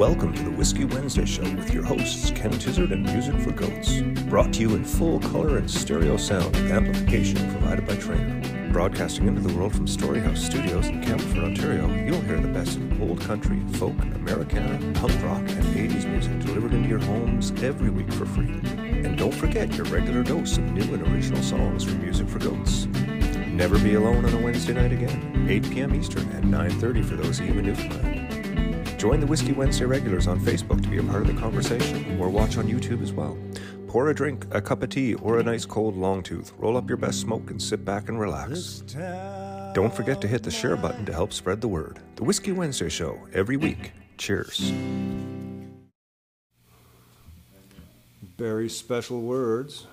Welcome to the Whiskey Wednesday Show with your hosts, Ken Tizzard and Music for Goats. Brought to you in full color and stereo sound with amplification provided by Trainer. Broadcasting into the world from Storyhouse Studios in Campbellford, Ontario, you'll hear the best in old country, folk, Americana, punk rock, and 80s music delivered into your homes every week for free. And don't forget your regular dose of new and original songs from Music for Goats. Never be alone on a Wednesday night again, 8 p.m. Eastern and 9.30 for those of you in Newfoundland. Join the Whiskey Wednesday regulars on Facebook to be a part of the conversation, or watch on YouTube as well. Pour a drink, a cup of tea, or a nice cold long tooth. Roll up your best smoke and sit back and relax. Don't forget to hit the share button to help spread the word. The Whiskey Wednesday Show, every week. Cheers. Very special words.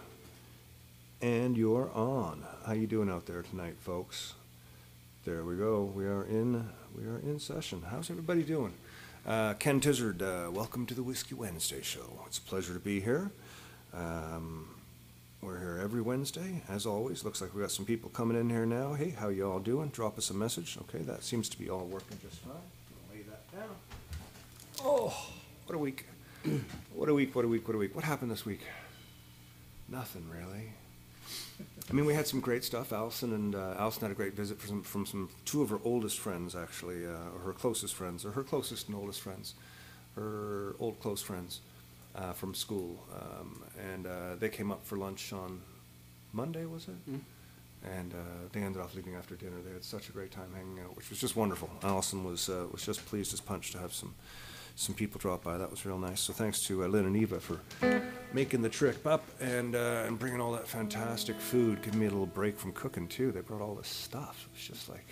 And you're on. How you doing out there tonight, folks? There we go. We are in. We are in session. How's everybody doing? Uh, Ken Tizzard, uh, welcome to the Whiskey Wednesday show. It's a pleasure to be here. Um, we're here every Wednesday, as always. Looks like we got some people coming in here now. Hey, how you all doing? Drop us a message. Okay, that seems to be all working just fine. Lay that down. Oh, what a week! what a week! What a week! What a week! What happened this week? Nothing really. I mean, we had some great stuff. Allison and uh, Allison had a great visit from some, from some two of her oldest friends, actually, uh, or her closest friends, or her closest and oldest friends, her old close friends uh, from school, um, and uh, they came up for lunch on Monday, was it? Mm. And uh, they ended off leaving after dinner. They had such a great time hanging out, which was just wonderful. Allison was uh, was just pleased as punch to have some some people dropped by. That was real nice. So thanks to uh, Lynn and Eva for making the trip up and uh, and bringing all that fantastic food, giving me a little break from cooking too. They brought all this stuff. It was just like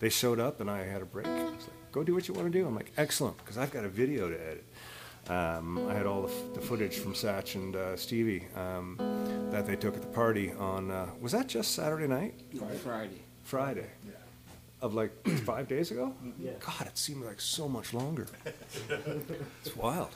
they showed up and I had a break. I was like, go do what you want to do. I'm like, excellent, because I've got a video to edit. Um, I had all the, f- the footage from Satch and uh, Stevie um, that they took at the party on. Uh, was that just Saturday night? No, Friday. Friday. Of like five days ago? God, it seemed like so much longer. it's wild.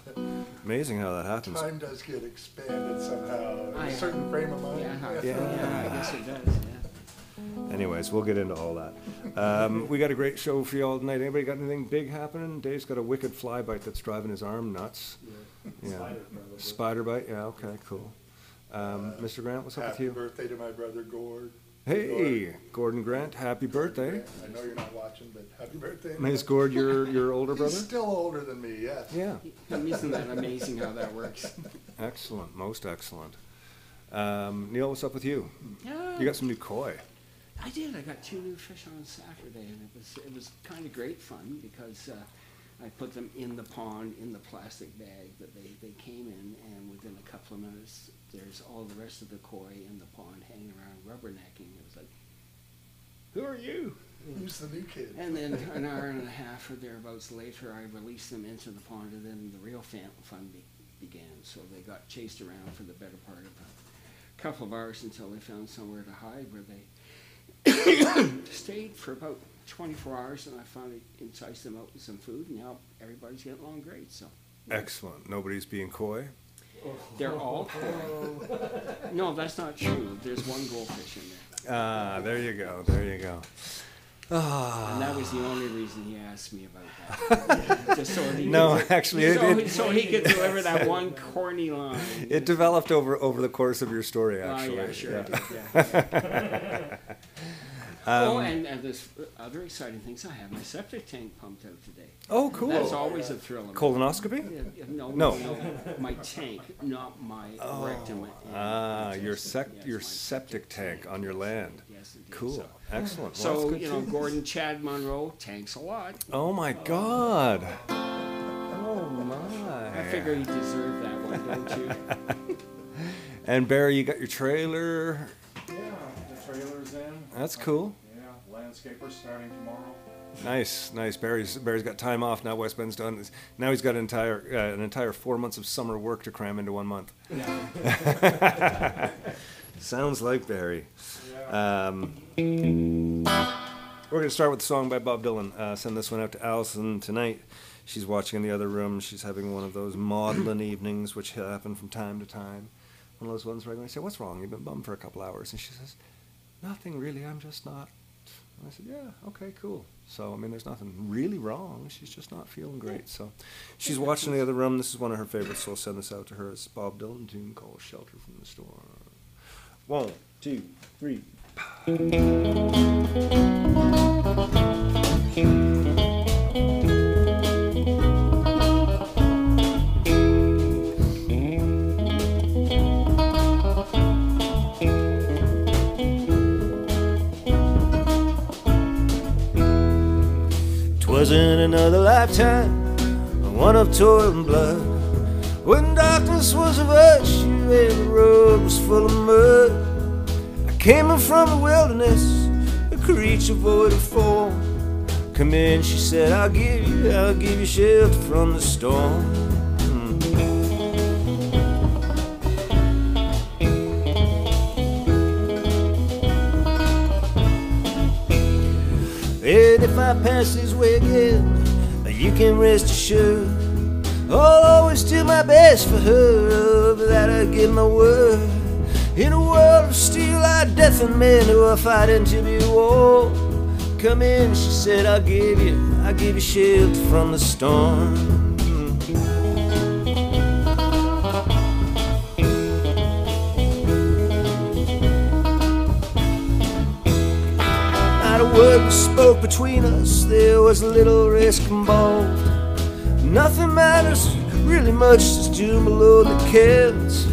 Amazing how that happens. Time does get expanded somehow in I- a certain frame of mind. Yeah, how- Yeah. yeah, I guess it does, yeah. Anyways, we'll get into all that. Um, we got a great show for you all tonight. Anybody got anything big happening? Dave's got a wicked fly bite that's driving his arm nuts. Yeah. Spider bite? Yeah, okay, cool. Um, Mr. Grant, what's up with Happy you? birthday to my brother Gord. Hey, Gordon Grant, happy birthday. I know you're not watching, but happy birthday. Is Gord your, your older He's brother? still older than me, yes. Yeah, Isn't that amazing how that works? excellent, most excellent. Um, Neil, what's up with you? Yeah, You got some new koi. I did. I got two new fish on Saturday, and it was it was kind of great fun because uh, I put them in the pond in the plastic bag that they, they came in, and within a couple of minutes, there's all the rest of the koi in the pond hanging around rubbernecking. It was like, who are you? Who's the new kid? And then an hour and a half or thereabouts later, I released them into the pond, and then the real fun be- began. So they got chased around for the better part of a couple of hours until they found somewhere to hide, where they stayed for about 24 hours, and I finally enticed them out with some food, and now everybody's getting along great. So Excellent. Nobody's being coy. they're all koi. No, that's not true. There's one goldfish in there. Ah, there you go. There you go. Ah. And that was the only reason he asked me about that. Just so he No, could, actually, it, so, it, so he could deliver that one corny line. it developed over over the course of your story. Oh, Actually, yeah, sure. Yeah. did, yeah. oh, Um, and, and there's other exciting things. I have my septic tank pumped out today. Oh, cool. That's always a thrill. Colonoscopy? Yeah, yeah, No, No. no, my tank, not my rectum. and Ah, your sec- Yes, your my septic tank on your land. Yes, indeed. Cool. So, Excellent. Well, so that's good you know, too. Gordon Chad Monroe tanks a lot. Oh my God. Oh my. I figure he deserved that one, don't you? And Barry, you got your trailer. Yeah, the trailer's in. That's cool. Yeah, landscaper starting tomorrow. Nice, nice. Barry's Barry's got time off now. Westben's done. Now he's got an entire uh, an entire four months of summer work to cram into one month. Sounds like Barry. Yeah. Um, we're going to start with a song by Bob Dylan. Uh, send this one out to Allison tonight. She's watching in the other room. She's having one of those maudlin evenings, which happen from time to time. One of those ones where I say, "What's wrong? You've been bummed for a couple hours," and she says, "Nothing really. I'm just not. And I said, yeah, okay, cool. So, I mean, there's nothing really wrong. She's just not feeling great. So, she's watching the other room. This is one of her favorites, so I'll send this out to her. It's Bob Dylan tune called Shelter from the Storm. One, two, three. Twasn't another lifetime, one of toil and blood. When darkness was a virtue and the road was full of mud. I came in from the wilderness, a creature void of form. Come in, she said, I'll give you, I'll give you shelter from the storm. If I pass this way again, you can rest assured. I'll always do my best for her, but that I give my word. In a world of steel, death and men who are fighting to be war. Come in, she said, I'll give you, I'll give you shelter from the storm. Word was spoke between us, there was a little risk involved. Nothing matters really much, just doom below the kills.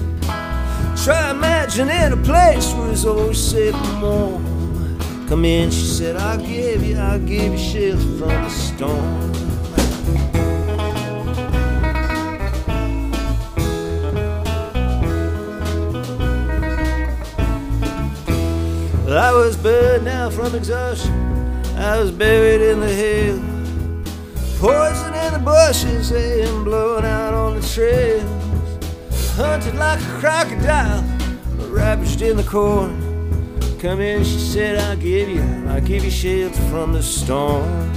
Try imagining a place where it's always safe and warm. Come in, she said, I'll give you, I'll give you shelter from the storm. I was burned now from exhaustion. I was buried in the hill. Poison in the bushes and blown out on the trails. Hunted like a crocodile, ravaged in the corn. Come in, she said, I'll give you, I'll give you shelter from the storm.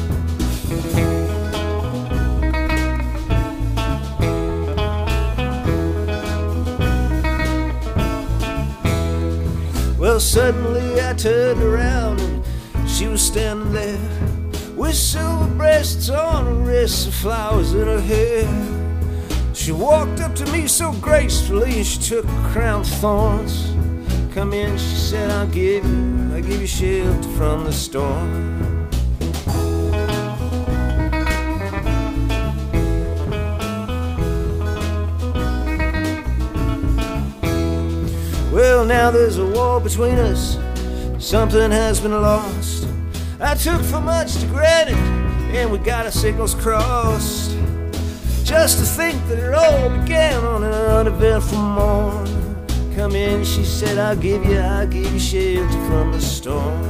Well, suddenly I turned around and she was standing there with silver breasts on her wrists and flowers in her hair. She walked up to me so gracefully and she took a crown of thorns. Come in, she said, I'll give you, I'll give you shelter from the storm. Well, now there's a war between us. Something has been lost. I took for much to granted, and we got our signals crossed. Just to think that it all began on an uneventful morn. Come in, she said, I'll give you, I'll give you shelter from the storm.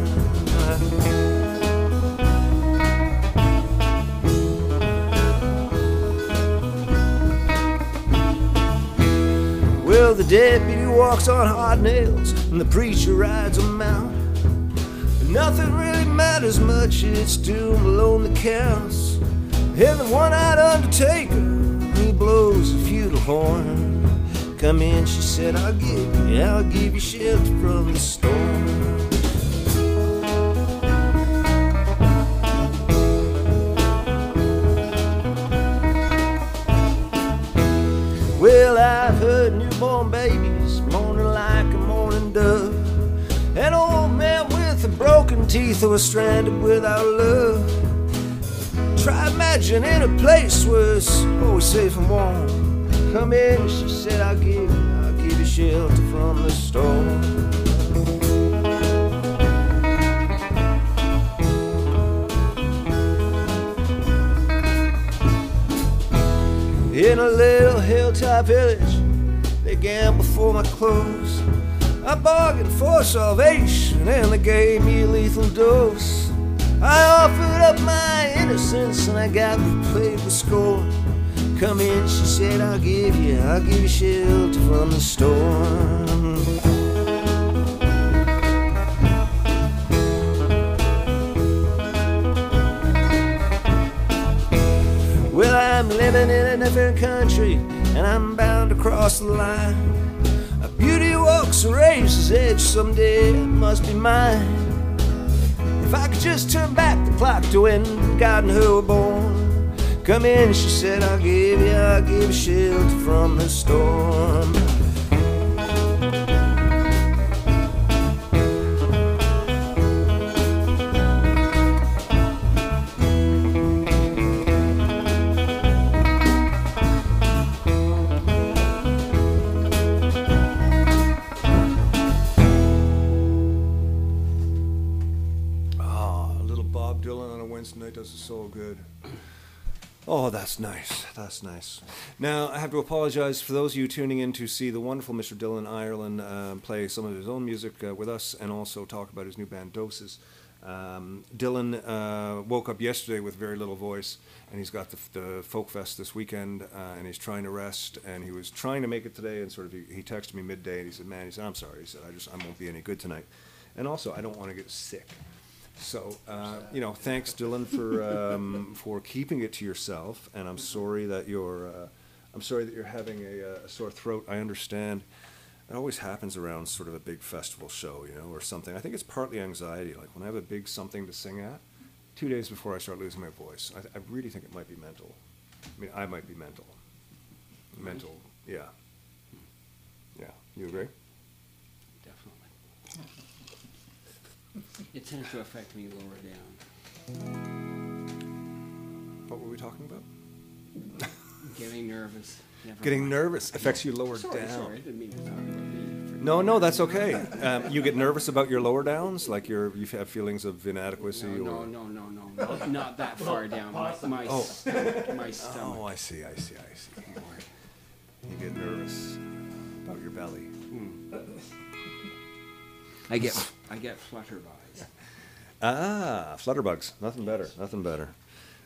Well, the deputy walks on hard nails, and the preacher rides a mount. Nothing really matters much, it's doom alone that counts. And the one-eyed undertaker, he blows a futile horn. Come in, she said, I'll give you, I'll give you shelter from the storm. Well, I've heard newborn babies teeth who was stranded without love. Try imagining a place where it's always safe and warm. Come in, she said, I'll give I'll give you shelter from the storm. In a little hilltop village, they gambled for my clothes. I bargained for salvation, and then they gave me a lethal dose. I offered up my innocence, and I got replayed with scorn. Come in, she said, I'll give you, I'll give you shelter from the storm. Well, I'm living in a different country, and I'm bound to cross the line. A razor's edge someday, must be mine. If I could just turn back the clock to when God and her were born. Come in, she said, I'll give you, I'll give you shelter from the storm. Good. Oh, that's nice. That's nice. Now, I have to apologize for those of you tuning in to see the wonderful Mr. Dylan Ireland um, play some of his own music uh, with us and also talk about his new band, Doses. Um, Dylan uh, woke up yesterday with very little voice, and he's got the, the Folk Fest this weekend, uh, and he's trying to rest, and he was trying to make it today, and sort of he, he texted me midday, and he said, man, he said, I'm sorry. He said, I just, I won't be any good tonight. And also, I don't want to get sick. So, uh, you know, thanks, Dylan, for um, for keeping it to yourself. And I'm sorry that you're uh, I'm sorry that you're having a, uh, a sore throat. I understand. It always happens around sort of a big festival show, you know, or something. I think it's partly anxiety. Like when I have a big something to sing at, two days before I start losing my voice, I, I really think it might be mental. I mean, I might be mental. Mental, yeah. Yeah. You agree? It tends to affect me lower down. What were we talking about? Getting nervous. Never Getting mind. nervous affects you lower Sorry, down. sorry, I didn't mean to talk about me. No, no, that's okay. Um, you get nervous about your lower downs, like you're, you have feelings of inadequacy, No, or no, no, no, no, not, not that far down. My, my, Oh. stomach, my Oh, stomach. I see, I see, I see. You get nervous about your belly. I get, I get flutterbugs. Ah, flutterbugs. Nothing better. Nothing better.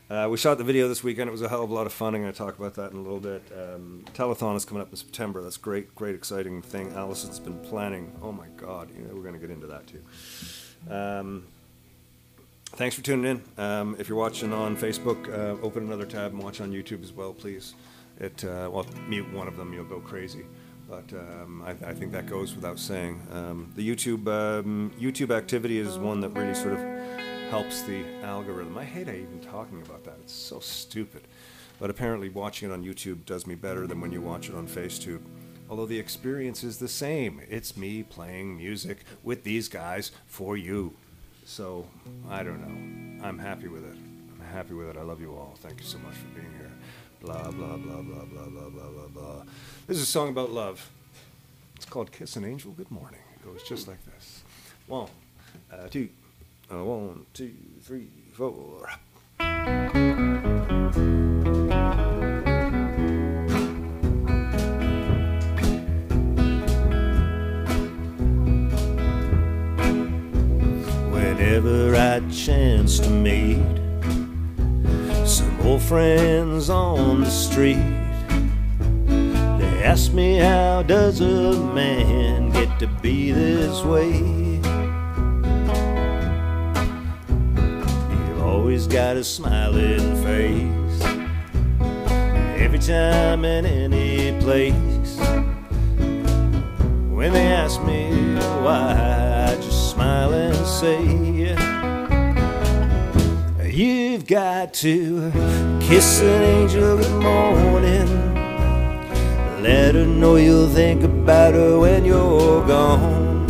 Uh, we shot the video this weekend. It was a hell of a lot of fun. I'm going to talk about that in a little bit. Um, telethon is coming up in September. That's great, great, exciting thing. Allison's been planning. Oh my God, you know, we're going to get into that too. Um, thanks for tuning in. Um, if you're watching on Facebook, uh, open another tab and watch on YouTube as well, please. It uh, well, mute one of them, you'll go crazy. But um, I, I think that goes without saying. Um, the YouTube um, YouTube activity is one that really sort of helps the algorithm. I hate even talking about that. It's so stupid. But apparently, watching it on YouTube does me better than when you watch it on FaceTube. Although the experience is the same. It's me playing music with these guys for you. So, I don't know. I'm happy with it. I'm happy with it. I love you all. Thank you so much for being here. Blah, blah, blah, blah, blah, blah, blah, blah, blah. This is a song about love. It's called Kiss an Angel Good Morning. It goes just like this. One, uh, two, uh, one, two, three, four. Whenever I chance to meet some old friends on the street, ask me how does a man get to be this way? You've always got a smiling face every time in any place. When they ask me why, I just smile and say, You've got to kiss an angel good morning. Let her know you'll think about her when you're gone.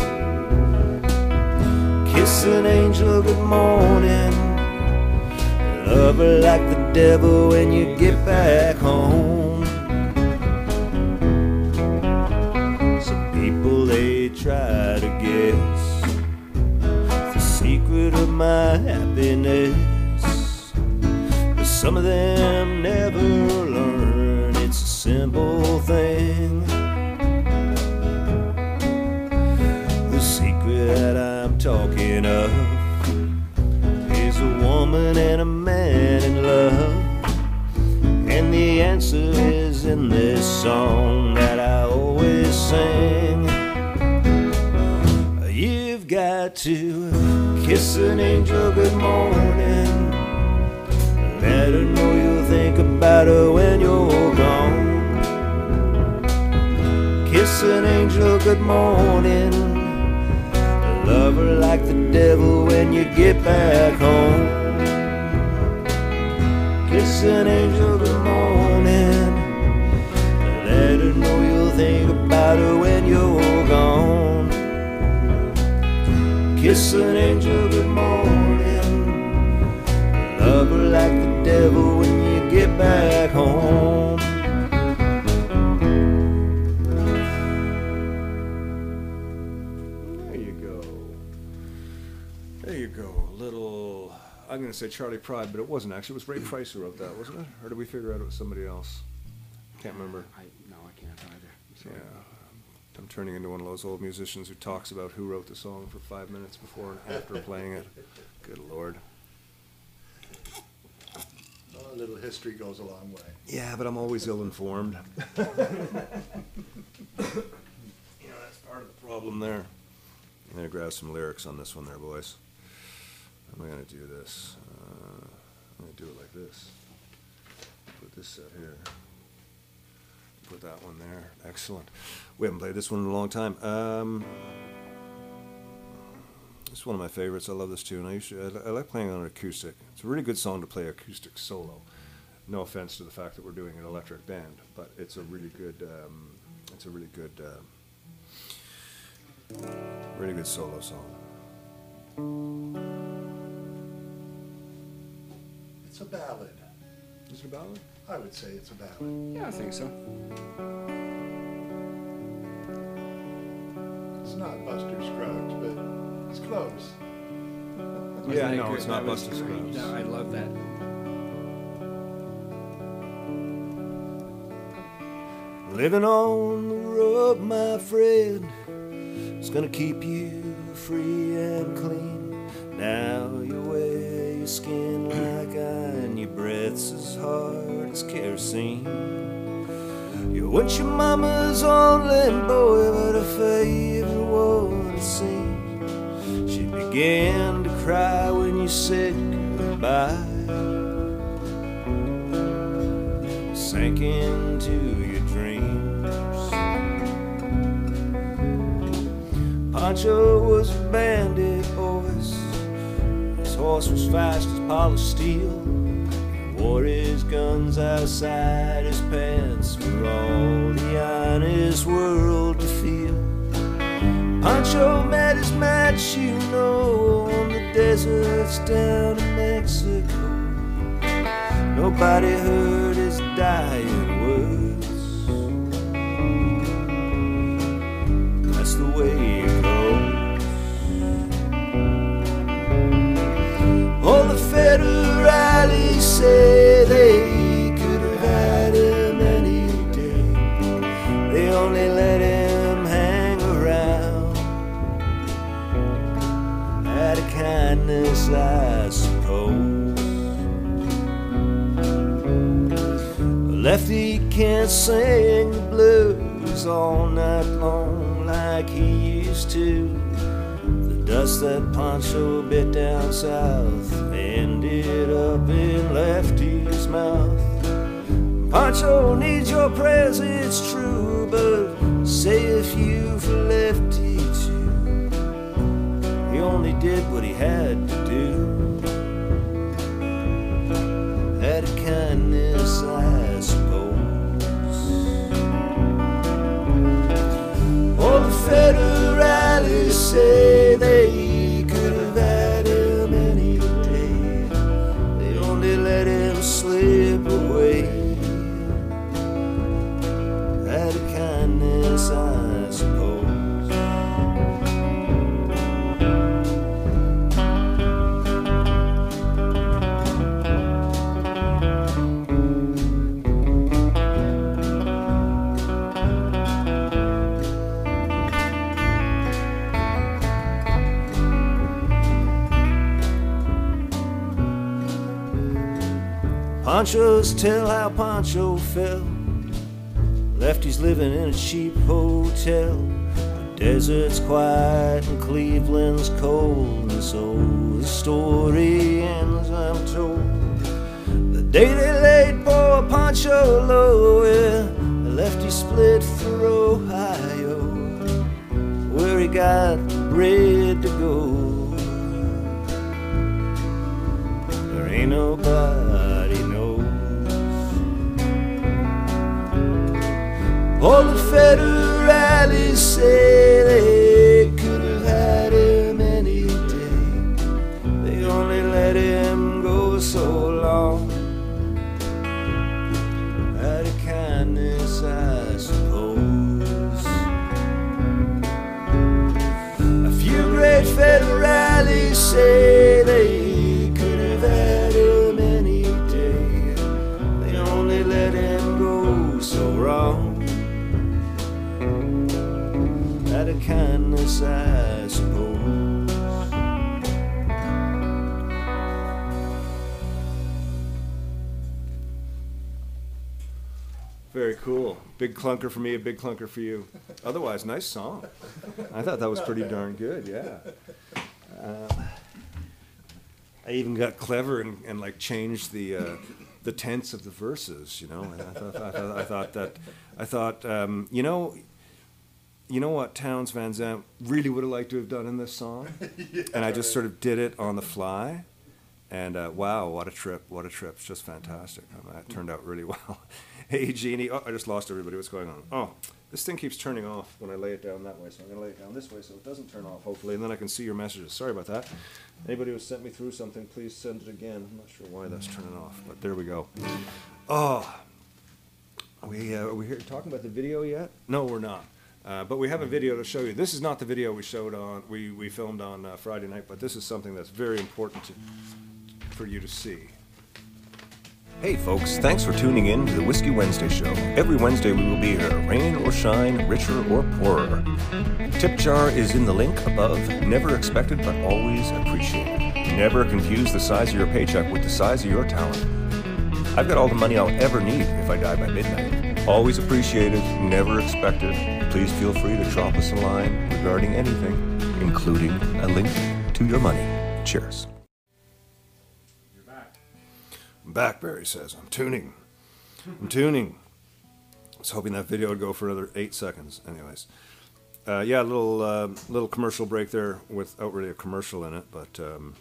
Kiss an angel good morning. Love her like the devil when you get back home. Some people they try to guess the secret of my happiness. But some of them never simple thing. The secret I'm talking of is a woman and a man in love. And the answer is in this song that I always sing. You've got to kiss an angel good morning. Let her know you'll think about her when you're gone. Kiss an angel good morning. Love her like the devil when you get back home. Kiss an angel good morning. Let her know you'll think about her when you're gone. Kiss an angel good morning. Love her like the devil when you get back home. Little. I'm going to say Charley Pride, but it wasn't actually. It was Ray Price who wrote that, wasn't it? Or did we figure out it was somebody else? Can't remember. I, no, I can't either. I'm sorry. Yeah. I'm turning into one of those old musicians who talks about who wrote the song for five minutes before and after playing it. Good lord. Well, a little history goes a long way. Yeah, but I'm always ill informed. you know, that's part of the problem there. I'm gonna grab some lyrics on this one there, boys. How am I gonna do this? Uh, I'm gonna do it like this. Put this set here. Put that one there. Excellent. We haven't played this one in a long time. Um, it's one of my favorites. I love this tune. I usually I, I like playing on an acoustic. It's a really good song to play acoustic solo. No offense to the fact that we're doing an electric band, but it's a really good. Um, it's a really good. Uh, really good solo song. It's a ballad. Is it a ballad? I would say it's a ballad. Yeah, I think so. It's not Buster Scruggs, but it's close. Yeah, that no, it's not Buster. Scruggs. No, I love that. Living on the road, my friend, is gonna keep you free and clean. Now you wear your skin like iron, your breath's as hard as kerosene. You want your mama's only boy, but her favorite one it seems. She began to cry when you said goodbye. Sank into your dreams. Pancho was a bandit, horse was fast as polished steel. Wore his guns outside his pants for all the honest world to feel. Pancho met his match, you know, on the deserts down in Mexico. Nobody heard his dying words. Say they could have had him any day. They only let him hang around. Out of kindness, I suppose. Lefty can't sing the blues all night long like he used to. The dust that Pancho bit down south up in Lefty's mouth. Pancho needs your prayers, it's true, but say if you for Lefty too. He only did what he had to do. Out of kindness, I suppose. All the federales say Pancho's tell how Pancho fell. Lefty's living in a cheap hotel. The desert's quiet and Cleveland's cold, and so the story ends, I'm told. The day they laid poor Pancho low, yeah, Lefty split for Ohio, where he got the bread to go. There ain't nobody All the federalists say Big clunker for me, a big clunker for you. Otherwise, nice song. I thought that was pretty darn good, yeah. Um, I even got clever and, and like changed the uh, the tense of the verses, you know. And I thought, I thought, I thought that I thought um, you know you know what Townes Van Zandt really would have liked to have done in this song, and I just sort of did it on the fly. And uh, wow, what a trip! What a trip! It's just fantastic. Um, that turned out really well. hey, Jeannie. Oh, I just lost everybody. What's going on? Oh, this thing keeps turning off when I lay it down that way, so I'm going to lay it down this way so it doesn't turn off, hopefully, and then I can see your messages. Sorry about that. Anybody who sent me through something, please send it again. I'm not sure why that's turning off, but there we go. Oh, we uh, are we here talking about the video yet? No, we're not. Uh, but we have a video to show you. This is not the video we showed on we, we filmed on uh, Friday night, but this is something that's very important to, for you to see. Hey folks, thanks for tuning in to the Whiskey Wednesday show. Every Wednesday we will be here, rain or shine, richer or poorer. Tip jar is in the link above. Never expected but always appreciated. Never confuse the size of your paycheck with the size of your talent. I've got all the money I'll ever need if I die by midnight. Always appreciated, never expected. Please feel free to drop us a line regarding anything, including a link to your money. Cheers. You're back. I'm back, Barry says. I'm tuning. I'm tuning. I was hoping that video would go for another eight seconds. Anyways, uh, yeah, a little uh, little commercial break there without really a commercial in it, but um,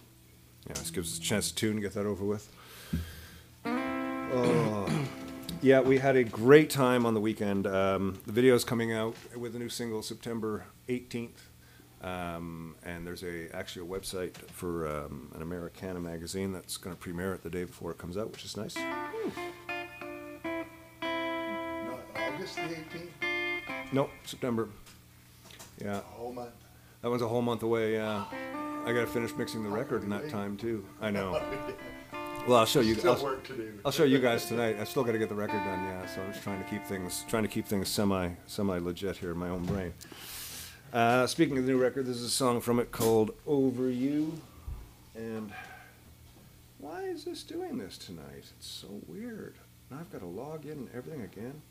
yeah, this gives us a chance to tune and get that over with. Oh, yeah, we had a great time on the weekend. Um, the is coming out with a new single September 18th. Um, and there's a actually a website for um, an Americana magazine that's going to premiere it the day before it comes out, which is nice. Not August the eighteenth, Nope, September. Yeah, a whole month. that one's a whole month away. Yeah, I got to finish mixing the record in that time too. I know. Well, I'll show you. Still I'll, work to do. I'll show you guys tonight. I still got to get the record done. Yeah, so I'm just trying to keep things trying to keep things semi semi legit here in my own brain. Uh, speaking of the new record, this is a song from it called "Over You," and why is this doing this tonight? It's so weird. Now I've got to log in and everything again.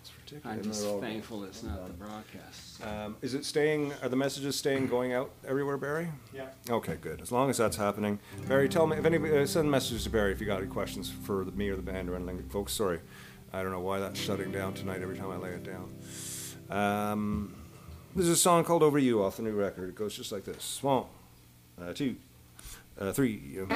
It's ridiculous. I'm just all- thankful it's not the broadcast. Um, is it staying? Are the messages staying going out everywhere, Barry? Yeah. Okay, good. As long as that's happening, Barry, tell me if anybody uh, send messages to Barry if you got any questions for the, me or the band or anything. Folks, sorry, I don't know why that's shutting down tonight every time I lay it down. Um, this is a song called "Over You" off the new record. It goes just like this: one, uh, two, uh, three. You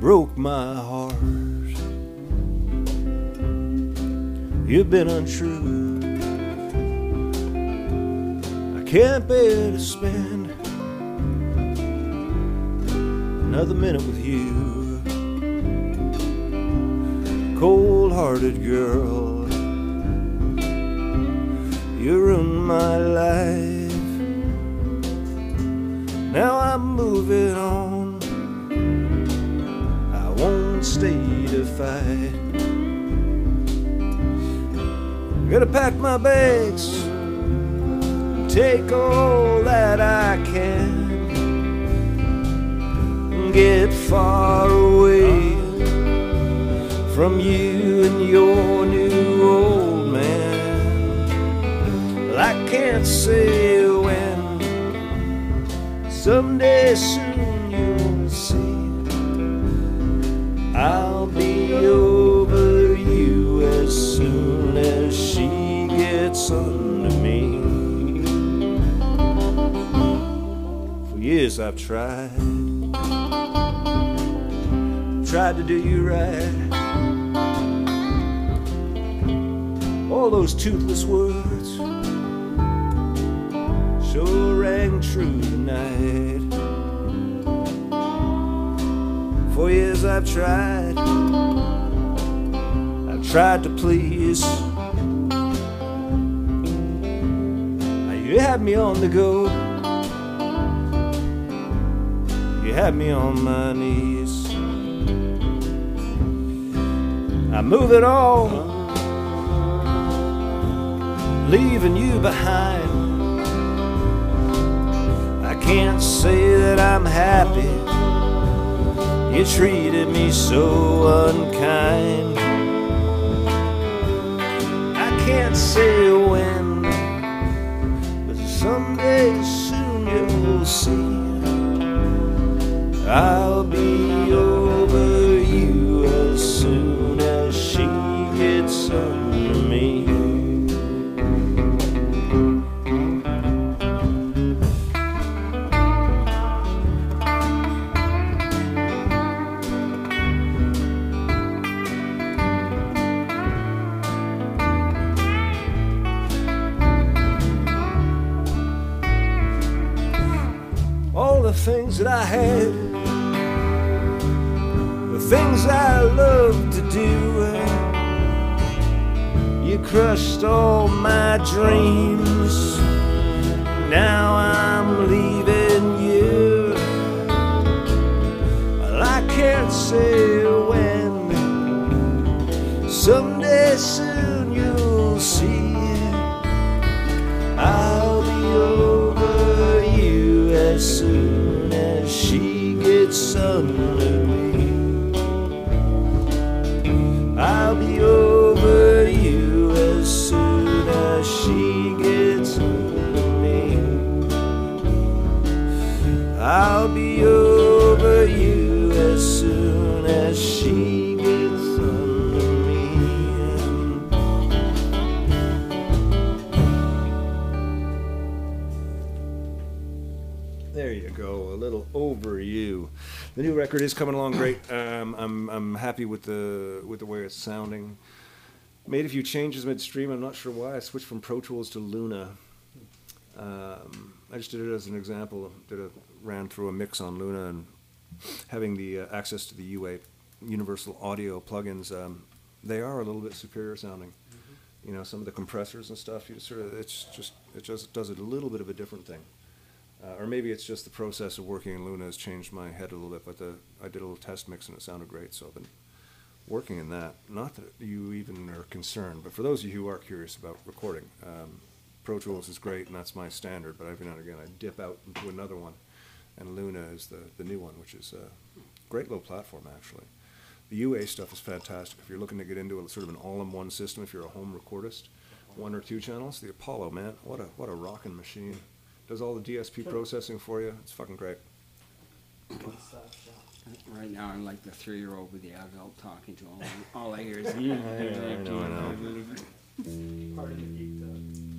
broke my heart. You've been untrue. Can't bear to spend another minute with you. Cold hearted girl, you ruined my life. Now I'm moving on. I won't stay to fight. Gonna pack my bags, take all that I can, get far away from you and your new old man. Well, I can't say when. Someday soon years I've tried, tried to do you right. All those toothless words sure rang true tonight. For years I've tried, I've tried to please. Now you had me on the go, you had me on my knees. I move it all, leaving you behind. I can't say that I'm happy. You treated me so unkind. I can't say when, but someday soon you'll see. I'll be over you as soon as she gets under things that I had, the things I loved to do. You crushed all my dreams. Now I'm leaving you. Well, I can't say The new record is coming along great. Um, I'm I'm happy with the with the way it's sounding. Made a few changes midstream. I'm not sure why. I switched from Pro Tools to Luna. Um, I just did it as an example. Did a ran through a mix on Luna and having the uh, access to the UA Universal Audio plugins. Um, they are a little bit superior sounding. You know, some of the compressors and stuff. You just sort of it's just it just does it a little bit of a different thing. Uh, or maybe it's just the process of working in Luna has changed my head a little bit, but the, I did a little test mix and it sounded great, so I've been working in that. Not that you even are concerned, but for those of you who are curious about recording, um, Pro Tools is great and that's my standard, but every now and again I dip out into another one, and Luna is the, the new one, which is a great little platform actually. The UA stuff is fantastic. If you're looking to get into a sort of an all-in-one system, if you're a home recordist, one or two channels, the Apollo, man, what a what a rocking machine. Does all the DSP processing for you. It's fucking great. Right now, I'm like the three-year-old with the adult talking to him. All I hear is. I know, I know. Part of the geek though.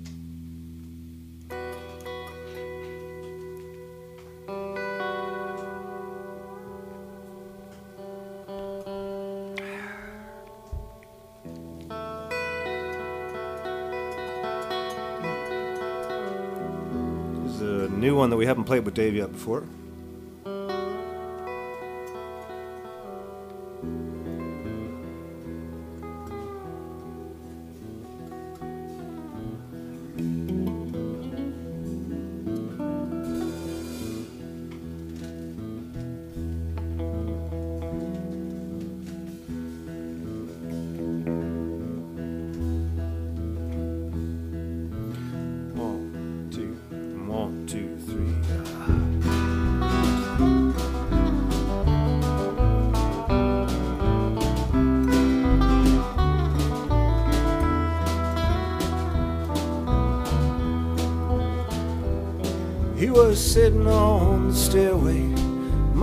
One that we haven't played with Dave yet before.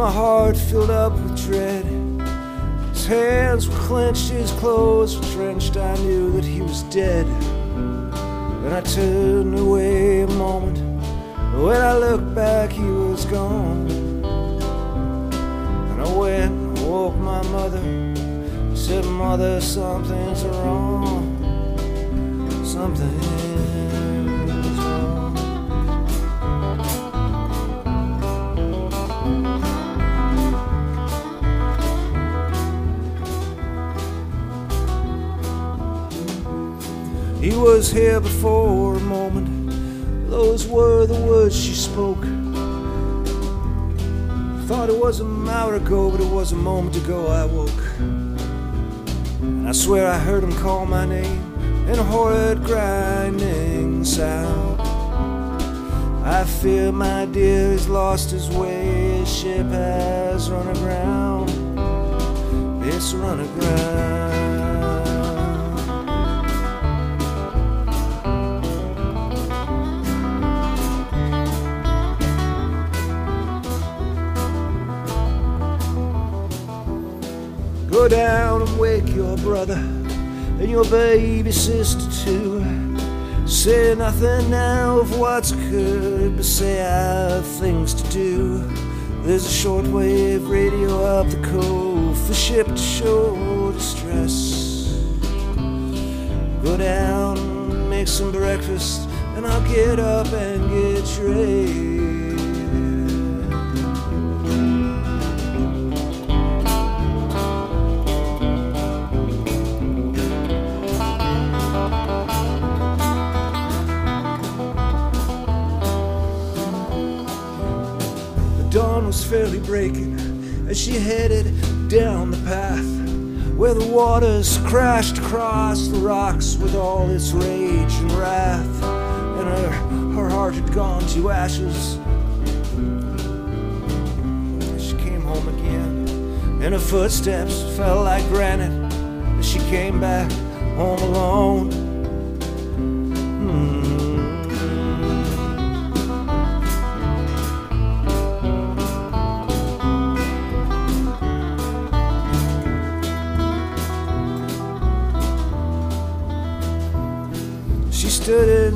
My heart filled up with dread. His hands were clenched, his clothes were drenched. I knew that he was dead. Then I turned away a moment. When I looked back, he was gone. And I went and woke my mother. Said, Mother, something's wrong. Something's was here before a moment. Those were the words she spoke. Thought it was an hour ago, but it was a moment ago I woke. And I swear I heard him call my name in a horrid grinding sound. I fear my dear has lost his way. His ship has run aground. It's run aground. Down and wake your brother and your baby sister too. Say nothing now of what's occurred, but say I have things to do. There's a shortwave radio up the cove for ship to show distress. Go down make some breakfast, and I'll get up and get dressed. Fairly breaking as she headed down the path where the waters crashed across the rocks with all its rage and wrath, and her, her heart had gone to ashes. She came home again, and her footsteps fell like granite as she came back home alone.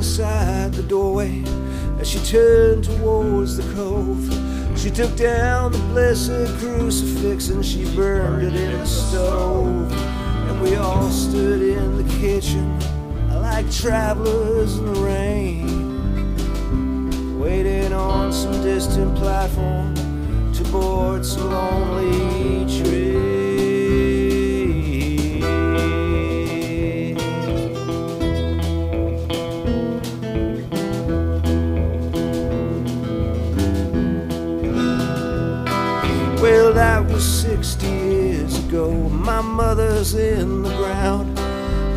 Inside the doorway as she turned towards the cove. She took down the blessed crucifix and she burned it in the stove. And we all stood in the kitchen like travelers in the rain, waiting on some distant platform to board some lonely train. Ago. My mother's in the ground.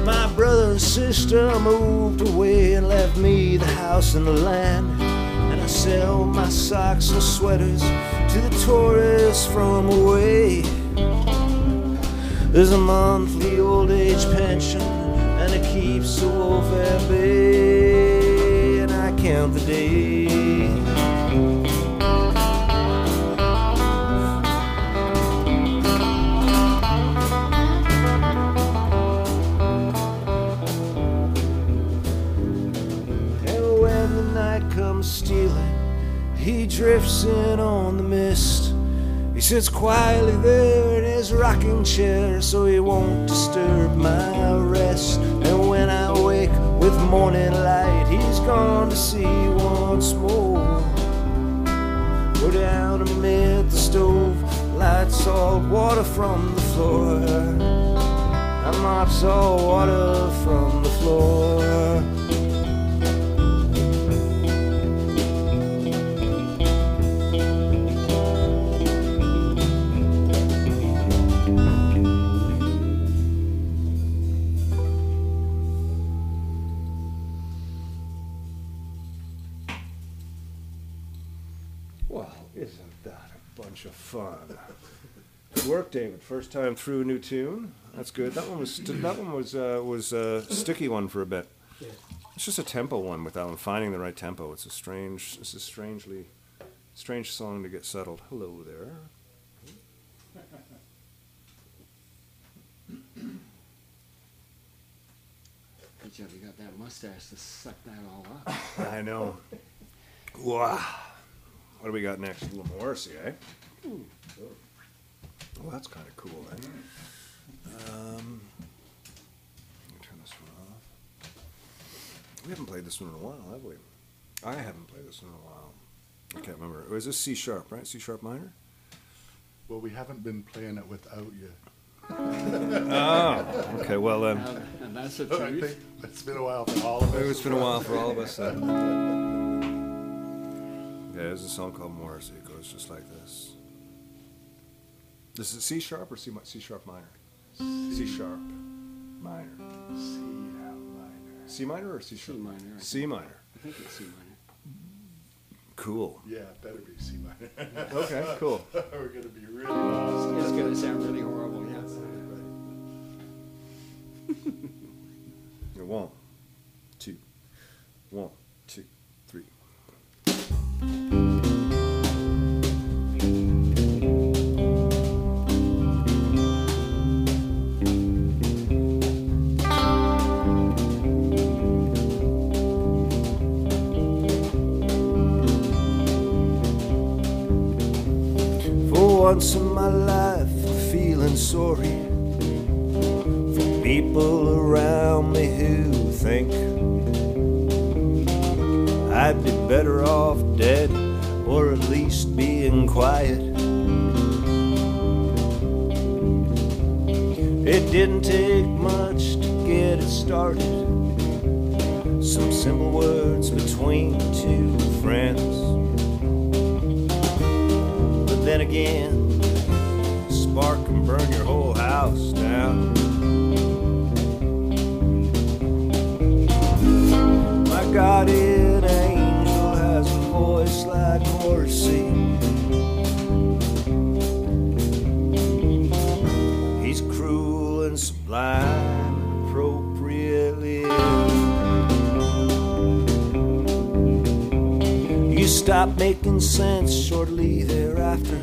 My brother and sister moved away and left me the house and the land. And I sell my socks and sweaters to the tourists from away. There's a monthly old age pension, and it keeps the welfare bay. And I count the days. Drifts in on the mist. He sits quietly there in his rocking chair so he won't disturb my rest. And when I wake with morning light, he's gone to sea once more. Go down amid the stove, light salt water from the floor. I mop salt water from the floor. First time through a new tune. That's good. That one was st- that one was uh, was a sticky one for a bit. It's just a tempo one with without finding the right tempo. It's a strange, it's a strangely, strange song to get settled. Hello there. Good job, you got that mustache to suck that all up. I know. Wow. What do we got next? A little Morrissey, eh? Well, that's kind of cool, then. Um, let me turn this one off. We haven't played this one in a while, have we? I haven't played this one in a while. I can't remember. Was this C sharp, right? C sharp minor? Well, we haven't been playing it without you. Oh, okay. Well, then. Now, And that's the I think truth. it's been a while for all of us. It's been a while for all of us. Then. Yeah, there's a song called Morrissey. It goes just like this. This is C sharp or C, C sharp minor? C sharp minor. C minor. C minor or C C sharp? minor. I C think. minor. I think it's C minor. Cool. Yeah, it better be C minor. Okay, cool. We're gonna be really lost. It's gonna sound really horrible, yeah. Yeah, One, two, one, two, three. Once in my life, I'm feeling sorry for people around me who think I'd be better off dead or at least being quiet. It didn't take much to get it started. Some simple words between two friends. Then again, spark can burn your whole house down. My guardian angel has a voice like Morrissey. He's cruel and sublime stopped making sense shortly thereafter.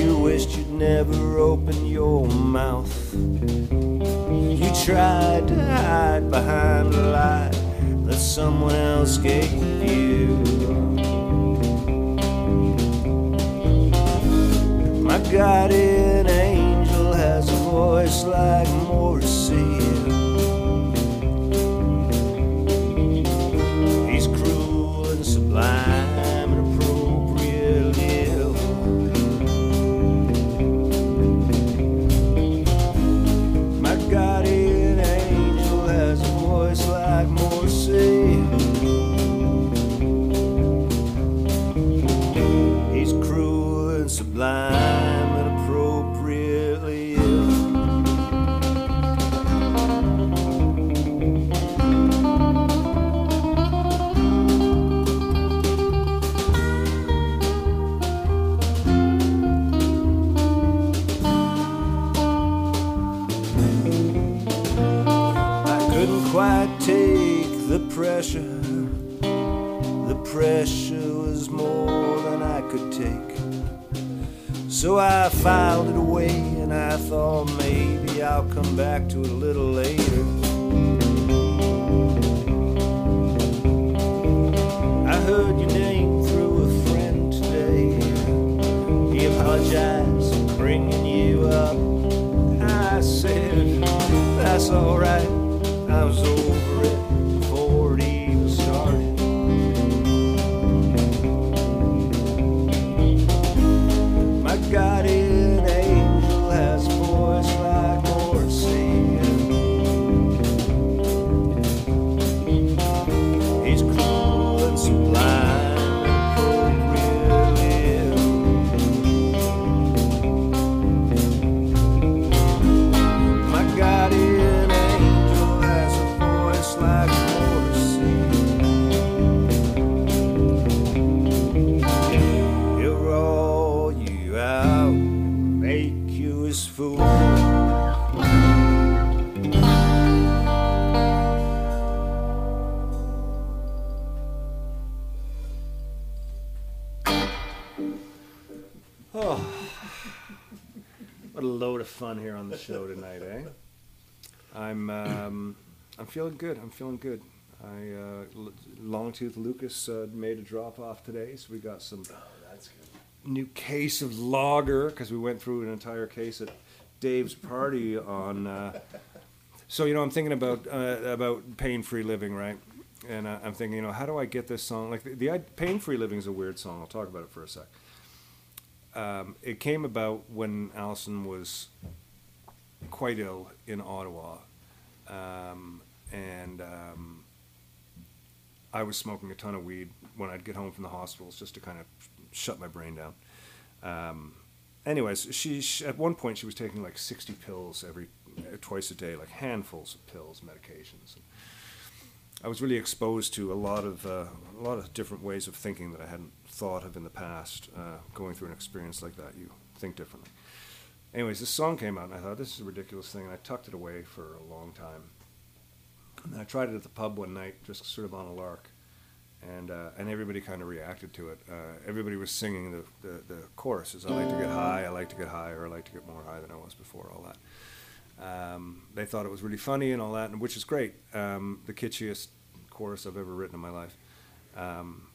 You wished you'd never open your mouth. You tried to hide behind a lie that someone else gave you. My guardian angel has a voice like So I filed it away and I thought maybe I'll come back to it a little later. I heard your name through a friend today. He apologized for bringing you up. I said, that's alright. I was over fun here on the show tonight, eh? I'm um, I'm feeling good. I'm feeling good. I uh, L- Longtooth Lucas uh, made a drop off today, so we got some Oh, new case of lager because we went through an entire case at Dave's party on. Uh, so you know, I'm thinking about uh, about pain-free living, right? And uh, I'm thinking, you know, how do I get this song? Like the, the i- pain-free living is a weird song. I'll talk about it for a sec. Um, it came about when Allison was quite ill in Ottawa, um, and um, I was smoking a ton of weed when I'd get home from the hospitals just to kind of shut my brain down. Um, anyways, she, she at one point she was taking like sixty pills every uh, twice a day, like handfuls of pills, medications. I was really exposed to a lot of uh, a lot of different ways of thinking that I hadn't thought of in the past. Uh, going through an experience like that, you think differently. Anyways, this song came out, and I thought this is a ridiculous thing, and I tucked it away for a long time. And I tried it at the pub one night, just sort of on a lark, and uh, and everybody kind of reacted to it. Uh, everybody was singing the, the the choruses. I like to get high. I like to get higher. I like to get more high than I was before. All that. Um, they thought it was really funny and all that, and which is great. Um, the kitschiest chorus I've ever written in my life. Um,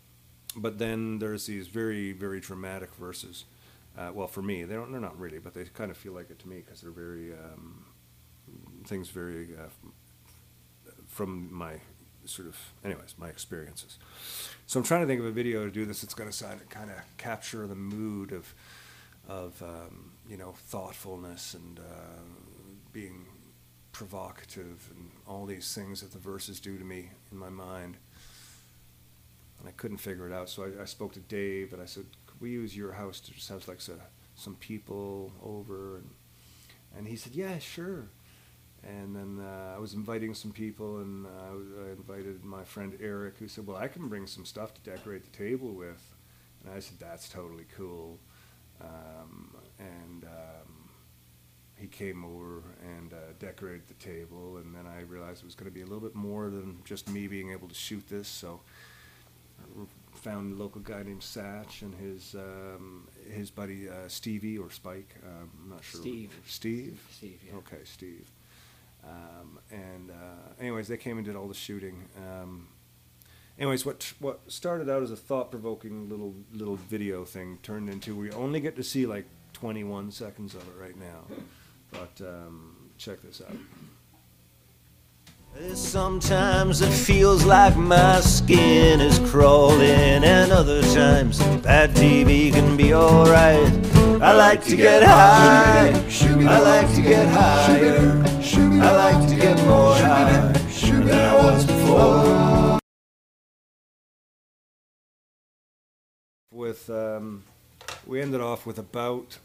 but then there's these very, very dramatic verses. Uh, well, for me, they don't, they're not really, but they kind of feel like it to me because they're very um, things very uh, from my sort of, anyways, my experiences. So I'm trying to think of a video to do this. It's going to kind of capture the mood of, of um, you know, thoughtfulness and uh, being provocative and all these things that the verses do to me in my mind. And I couldn't figure it out, so I, I spoke to Dave and I said, "Could we use your house to just have like so, some people over?" And and he said, "Yeah, sure." And then uh, I was inviting some people, and uh, I invited my friend Eric, who said, "Well, I can bring some stuff to decorate the table with." And I said, "That's totally cool." Um, and um, he came over and uh, decorated the table, and then I realized it was going to be a little bit more than just me being able to shoot this. So found a local guy named Satch and his um, his buddy uh, Stevie or Spike. Um, I'm not sure. Steve. Steve. Steve, yeah. Okay, Steve. Um, and uh, anyways, they came and did all the shooting. Um, anyways, what what started out as a thought-provoking little little video thing turned into we only get to see like 21 seconds of it right now. But um, check this out. Sometimes it feels like my skin is crawling, and other times bad TV can be alright. I like to get high, I like to get higher, I like to get more high than I was before. with um, we ended off with about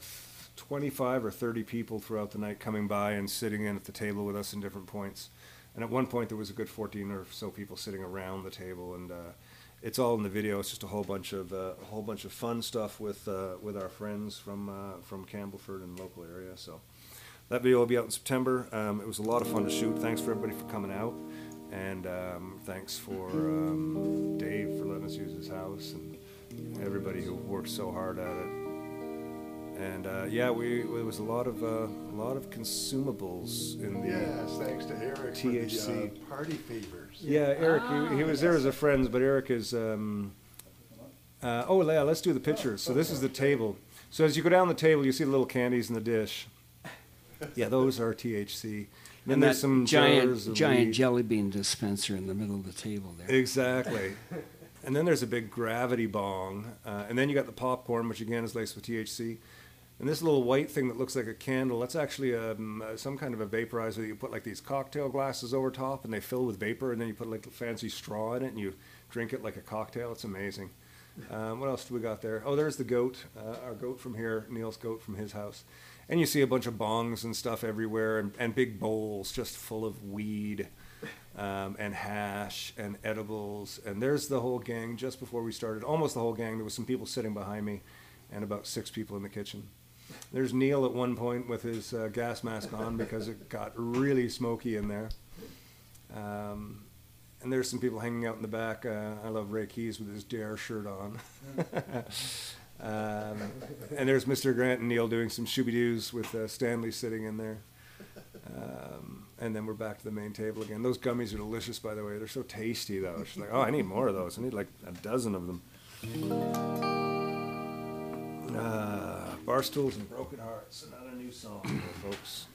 25 or 30 people throughout the night coming by and sitting in at the table with us in different points and at one point there was a good 14 or so people sitting around the table and uh, it's all in the video. It's just a whole bunch of uh, a whole bunch of fun stuff with uh, with our friends from uh, from Campbellford and local area. So that video will be out in September. Um, it was a lot of fun to shoot. Thanks for everybody for coming out. And um, thanks for um, Dave for letting us use his house and everybody who worked so hard at it. And uh, yeah, we it was a lot of uh, a lot of consumables in the. Yes, thanks to Eric for THC. the uh, party favors. Yeah, Eric, he, he was there as a friend, but Eric is. Um, uh, oh, yeah, let's do the pictures. So this is the table. So as you go down the table, you see the little candies in the dish. Yeah, those are THC. Then And there's that some giant, jars of giant weed. jelly bean dispenser in the middle of the table there. Exactly. and then there's a big gravity bong, uh, and then you got the popcorn, which again is laced with THC. And this little white thing that looks like a candle, that's actually um, uh, some kind of a vaporizer that you put like these cocktail glasses over top, and they fill with vapor, and then you put like a fancy straw in it, and you drink it like a cocktail. It's amazing. Um, what else do we got there? Oh, there's the goat, uh, our goat from here, Neil's goat from his house. And you see a bunch of bongs and stuff everywhere, and, and big bowls just full of weed um, and hash and edibles. And there's the whole gang just before we started, almost the whole gang. There was some people sitting behind me and about six people in the kitchen. There's Neil at one point with his uh, gas mask on because it got really smoky in there. Um, and there's some people hanging out in the back. Uh, I love Ray Keys with his Dare shirt on. Um, and there's Mr. Grant and Neil doing some shooby doos with uh, Stanley sitting in there. Um, and then we're back to the main table again. Those gummies are delicious, by the way. They're so tasty, though. She's like, oh, I need more of those. I need like a dozen of them. Uh, Barstools and Broken Hearts, another new song, here, folks.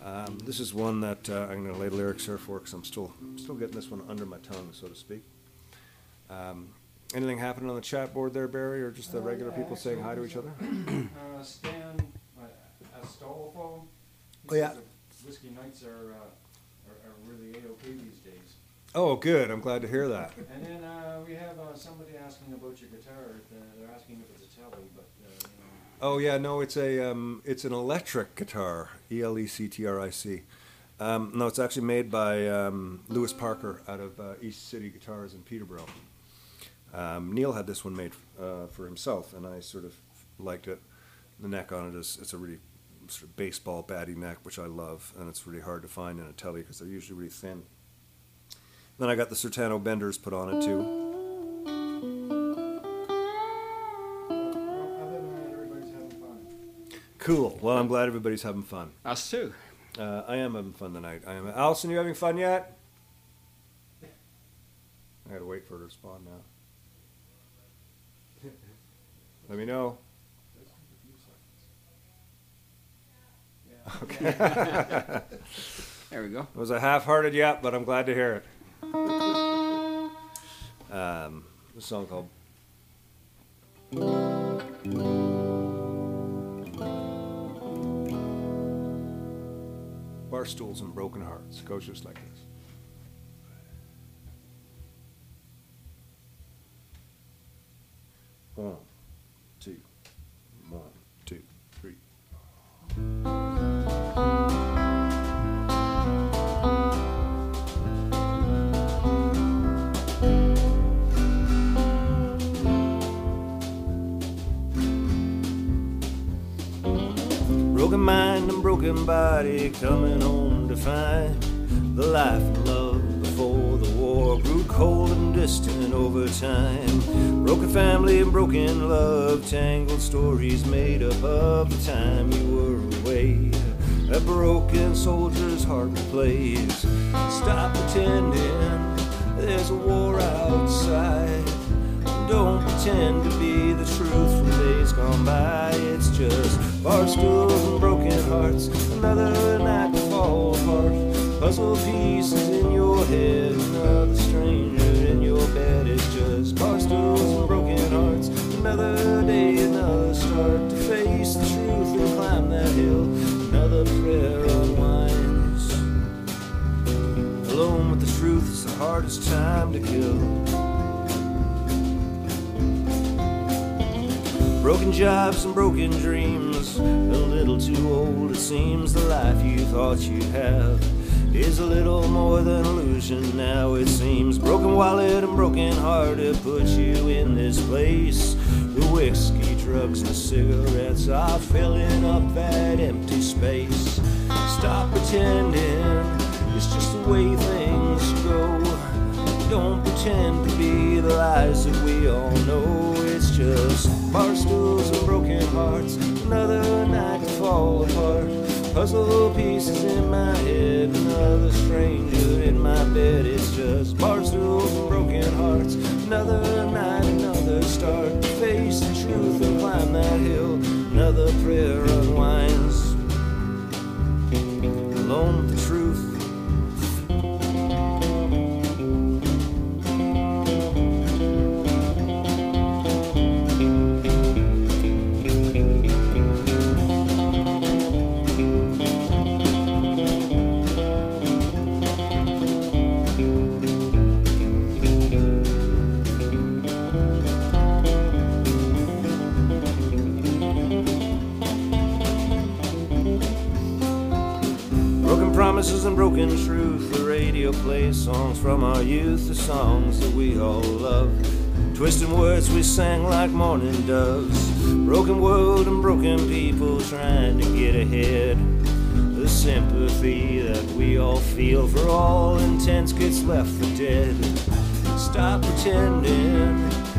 Um, this is one that uh, I'm going to lay the lyrics here for because I'm still still getting this one under my tongue, so to speak. Um, anything happening on the chat board there, Barry, or just the Uh, regular yeah, people saying hi to each other? Uh, Stan uh, Astolfo. Oh, yeah. Whiskey nights are, uh, are, are really A-OK these days. Oh, good. I'm glad to hear that. And then, uh, we have, uh, somebody asking about your guitar, they're asking if it's a Tele, but. Oh yeah, no, it's a um, it's an electric guitar, E L E C T R I C. Um, no, it's actually made by um, Lewis Parker out of uh, East City Guitars in Peterborough. Um, Neil had this one made uh, for himself, and I sort of liked it. The neck on it is it's a really sort of baseball batty neck, which I love, and it's really hard to find in a telly because they're usually really thin. Then I got the Sertano benders put on it too. Cool. Well, I'm glad everybody's having fun. Us too. Uh, I am having fun tonight. I am. Allison, you having fun yet? I gotta wait for her to respond now. Let me know. Okay. There we go. it was a half-hearted yep, but I'm glad to hear it. Um, a song called Bar Stools and Broken Hearts. Goes just like this. One, broken body coming home to find the life and love before the war grew cold and distant over time. Broken family and broken love, tangled stories made up of the time you were away. A broken soldier's heart plays. Stop pretending there's a war outside. Don't pretend to be the truth from days gone by. It's just bar stools and broken hearts. Another night to fall apart. Puzzle pieces in your head. Another stranger in your bed. It's just bar stools and broken hearts. Another day, another start to face the truth and climb that hill. Another prayer unwinds. Alone with the truth is the hardest time to kill. Broken jobs and broken dreams. A little too old, it seems. The life you thought you'd have is a little more than illusion now, it seems. Broken wallet and broken heart have put you in this place. The whiskey, drugs, and cigarettes are filling up that empty space. Stop pretending it's just the way things go. Don't pretend to be the lies that we all know. It's just bar stools and broken hearts. Another night to fall apart. Puzzle pieces in my head. Another stranger in my bed. It's just bar stools and broken hearts. Another night, another start. Face the truth and climb that hill. Another prayer unwinds. Alone Promises and broken truth. The radio plays songs from our youth, the songs that we all love. Twisting words we sang like morning doves. Broken world and broken people trying to get ahead. The sympathy that we all feel for all intents gets left for dead. Stop pretending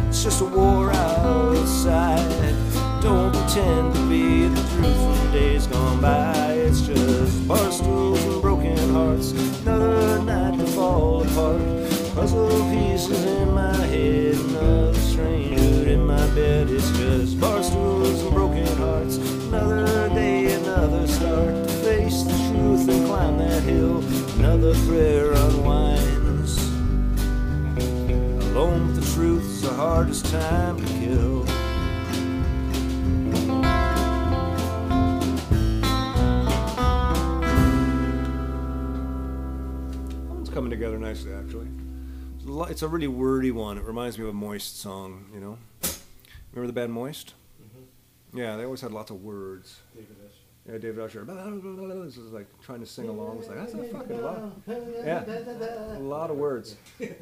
It's just a war outside. Don't pretend to be the truth from days gone by. It's just bar Another night to fall apart. Puzzle pieces in my head. Another stranger in my bed. It's just bar stools and broken hearts. Another day, another start to face the truth and climb that hill. Another prayer unwinds. Alone with the truth's the hardest time to kill. Coming together nicely, actually. It's a lo- It's a really wordy one. It reminds me of a Moist song, you know? Remember the band Moist? Yeah, they always had lots of words. David S. Yeah, David Usher. Blah, blah, blah, blah, This is like trying to sing along. It's like, that's a fucking lot. Yeah, a lot of words.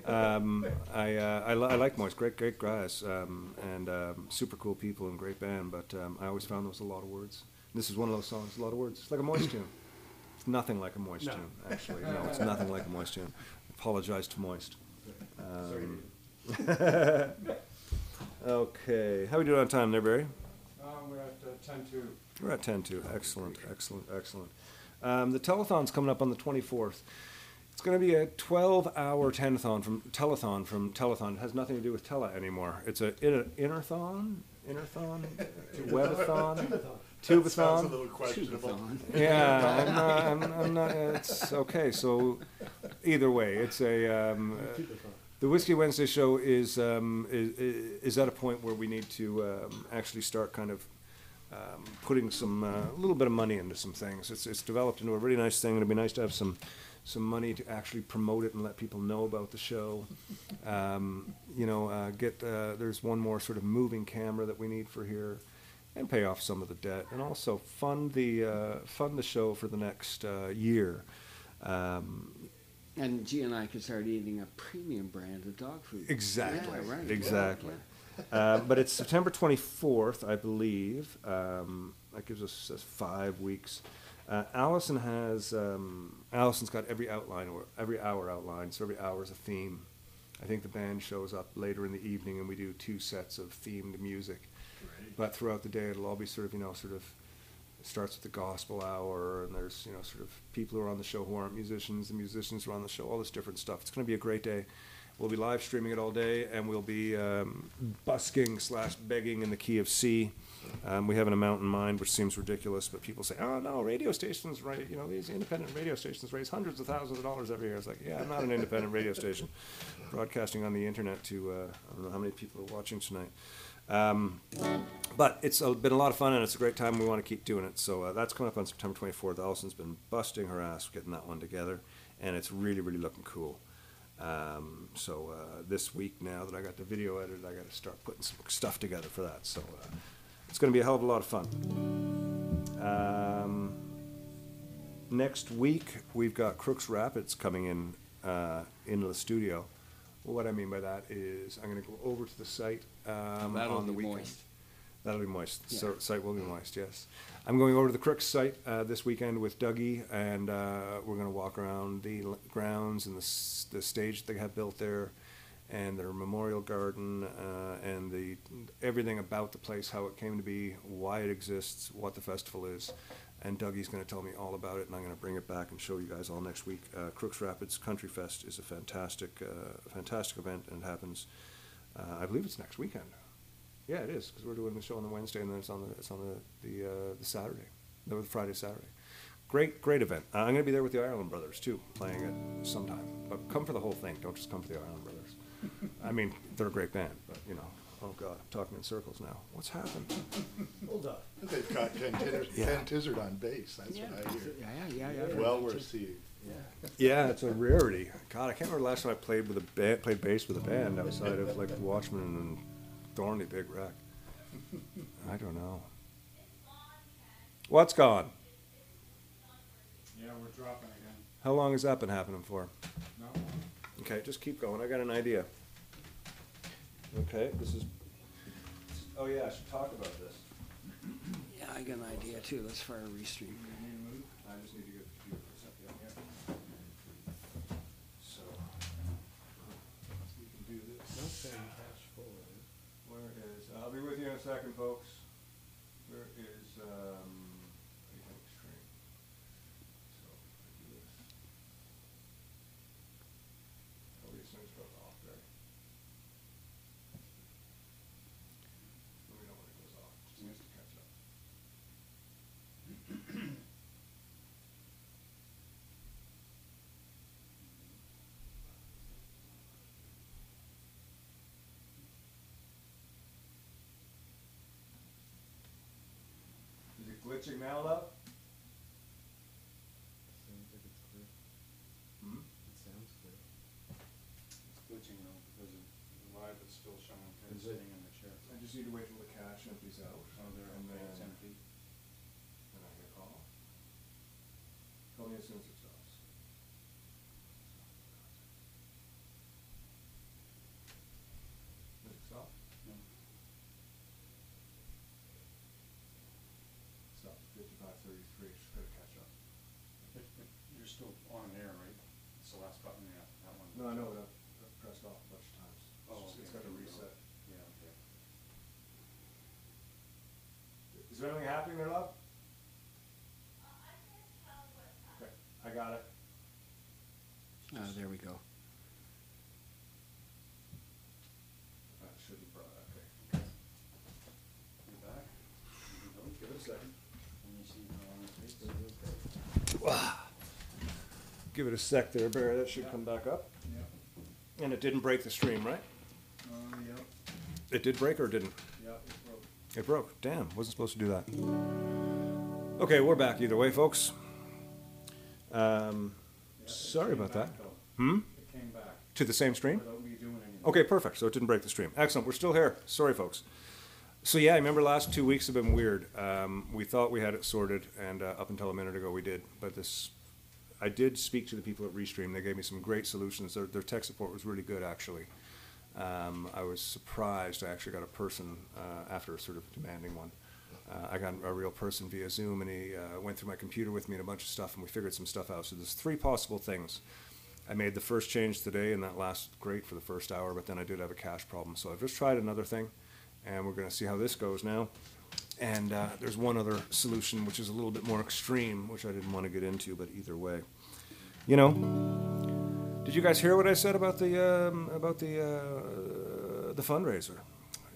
Um, I, uh, I, li- I like Moist. Great, great guys. Um, and um, super cool people and great band. But um, I always found there was a lot of words. This is one of those songs, a lot of words. It's like a Moist tune. It's nothing like a Moist No. tune, actually. No, it's nothing like a Moist tune. Apologize to Moist. Sorry. Um, okay. How are we doing on time there, Barry? Um, we're at uh, ten to, We're at ten two. Excellent, excellent, excellent. Um, the telethon's coming up on the twenty fourth. It's going to be a twelve hour telethon from telethon from telethon. It has nothing to do with tele anymore. It's a inner, innerthon, innerthon, webathon, That sounds a tubathon. little questionable. Tubathon. Yeah, I'm not, I'm, I'm not. It's okay. So, either way, it's a. Um, uh, the Whiskey Wednesday show is, um, is is at a point where we need to um, actually start kind of um, putting some uh, a little bit of money into some things. It's it's developed into a really nice thing. It'd be nice to have some some money to actually promote it and let people know about the show. Um, you know, uh, get uh, there's one more sort of moving camera that we need for here, and pay off some of the debt, and also fund the uh, fund the show for the next uh, year. Um, And G and I could start eating a premium brand of dog food. Exactly. Yeah, right. Exactly. Yeah. Uh, but it's September 24th, I believe. Um, that gives us, us five weeks. Uh, Allison has um, Allison's got every outline or every hour outlined, so every hour is a theme. I think the band shows up later in the evening, and we do two sets of themed music. But throughout the day, it'll all be sort of you know sort of starts with the gospel hour, and there's you know sort of people who are on the show who aren't musicians, the musicians who are on the show, all this different stuff. It's going to be a great day. We'll be live streaming it all day, and we'll be um, busking slash begging in the key of C. Um, we have an amount in mind, which seems ridiculous, but people say, "Oh no, radio stations, right? You know, these independent radio stations raise hundreds of thousands of dollars every year." It's like, yeah, I'm not an independent radio station, broadcasting on the internet to uh, I don't know how many people are watching tonight. Um, but it's been a lot of fun and it's a great time. We want to keep doing it. So uh, that's coming up on September 24th. Allison's been busting her ass getting that one together, and it's really, really looking cool. Um, so uh, this week now that I got the video edited, I got to start putting some stuff together for that. So uh, it's going to be a hell of a lot of fun. Um, next week we've got Crooks Rapids coming in uh, into the studio. Well, what I mean by that is I'm going to go over to the site um, That'll on the be weekend. moist. That'll be moist. Yeah. So, site will be moist. Yes, I'm going over to the Crooks site uh, this weekend with Dougie, and uh, we're going to walk around the l- grounds and the s- the stage that they have built there, and their memorial garden, uh, and the everything about the place, how it came to be, why it exists, what the festival is. And Dougie's going to tell me all about it, and I'm going to bring it back and show you guys all next week. Uh, Crooks Rapids Country Fest is a fantastic, uh, fantastic event, and it happens. Uh, I believe it's next weekend. Yeah, it is because we're doing the show on the Wednesday and then it's on the it's on the the, uh, the Saturday, the Friday Saturday. Great, great event. Uh, I'm going to be there with the Ireland Brothers too, playing it sometime. But come for the whole thing. Don't just come for the Ireland Brothers. I mean, they're a great band, but you know, oh god, I'm talking in circles now. What's happened? hold up. They've got Ken Tizzard, Yeah. Ken Tizzard on bass, that's Yeah, what I hear. yeah, yeah, yeah. yeah. Well received. Yeah, Yeah, it's a rarity. God, I can't remember the last time I played with a band, played bass with a band outside of like Watchmen and Thornley Big Wreck. I don't know. What's gone? Yeah, we're dropping again. How long has that been happening for? No? Okay, just keep going. I got an idea. Okay, this is. Oh yeah, I should talk about this. Yeah, I got an idea too. Let's fire a restream. I just need to get the computer for a second. Yeah. So we can do this. a second, folks. Where is, um, anything extreme? So, I do this. Oh, these things broke off there. Let me know when it goes off, just needs to catch up. Is it glitching now, love? Seems like it's clear. Hmm? It sounds clear. It's glitching though, because of live, it's still showing him Is it? sitting in the chair. I just need to wait till the cache empties out. Oh, there, and okay, it's then- empty. Then I hit call. Call me as soon as it stops. Does it stop? No. Stop at fifty-five thirty-three, just gotta catch up. It- it- You're still on air, right? It's the last button, yeah, that one. No, I know, but I've, I've pressed off a bunch of times. Oh, it's Oh, just- It's okay, got to here we go. reset. Yeah, okay. Is there anything happening there, love? Okay, I got it. Oh, there we go. That shouldn't, bro- okay. You back? You can go. Give it a second. Let me see how long it takes. Give it a sec there, Barry, that should come back up. And it didn't break the stream, right? Uh, yep, It did break or it didn't? yep, it broke. It broke. Damn, wasn't supposed to do that. Okay, we're back either way, folks. Um, Yeah, it sorry came about that. back, though. Hmm? It came back To the same stream? without me doing anything. Okay, perfect. So it didn't break the stream. Excellent. We're still here. Sorry, folks. So yeah, I remember last two weeks have been weird. Um, we thought we had it sorted, and uh, up until a minute ago we did. But this, I did speak to the people at Restream. They gave me some great solutions. Their, their tech support was really good, actually. Um, I was surprised. I actually got a person uh, after a sort of demanding one. Uh, I got a real person via Zoom, and he uh, went through my computer with me and a bunch of stuff, and we figured some stuff out. So there's three possible things. I made the first change today, and that lasted great for the first hour, but then I did have a cache problem. So I've just tried another thing, and we're gonna see how this goes now. And uh, there's one other solution, which is a little bit more extreme, which I didn't want to get into, but either way. You know, did you guys hear what I said about the, um, about the, uh, the fundraiser?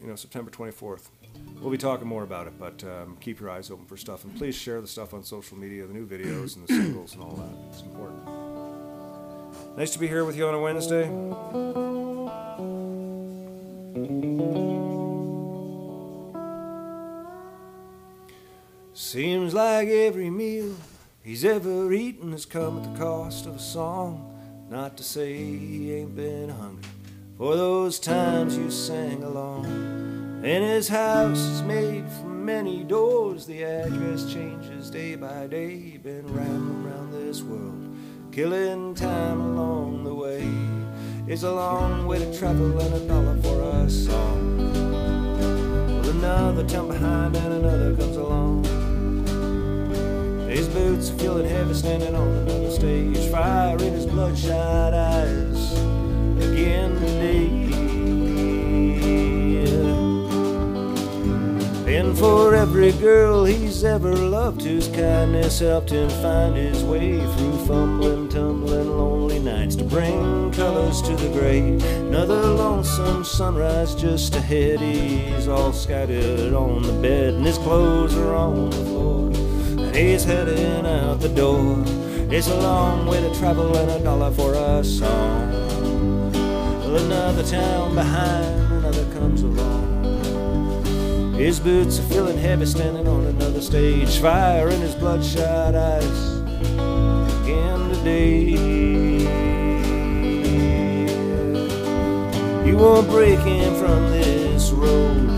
You know, September 24th. We'll be talking more about it, but um, keep your eyes open for stuff, and please share the stuff on social media, the new videos and the singles and all that. It's important. Nice to be here with you on a Wednesday. Seems like every meal he's ever eaten has come at the cost of a song. Not to say he ain't been hungry for those times you sang along. And his house is made from many doors. The address changes day by day. Been rambling around this world, killing time along the way. It's a long way to travel and a dollar for a song. Well, another town behind and another comes along. His boots are feeling heavy standing on another stage. Fire in his bloodshot eyes again today. And for every girl he's ever loved, whose kindness helped him find his way through fumbling, tumbling, lonely nights to bring colors to the gray. Another lonesome sunrise just ahead. He's all scattered on the bed, and his clothes are on the floor. He's heading out the door. It's a long way to travel and a dollar for a song. Well, another town behind, another comes along. His boots are feeling heavy standing on another stage. Fire in his bloodshot eyes again today. You won't break in from this road.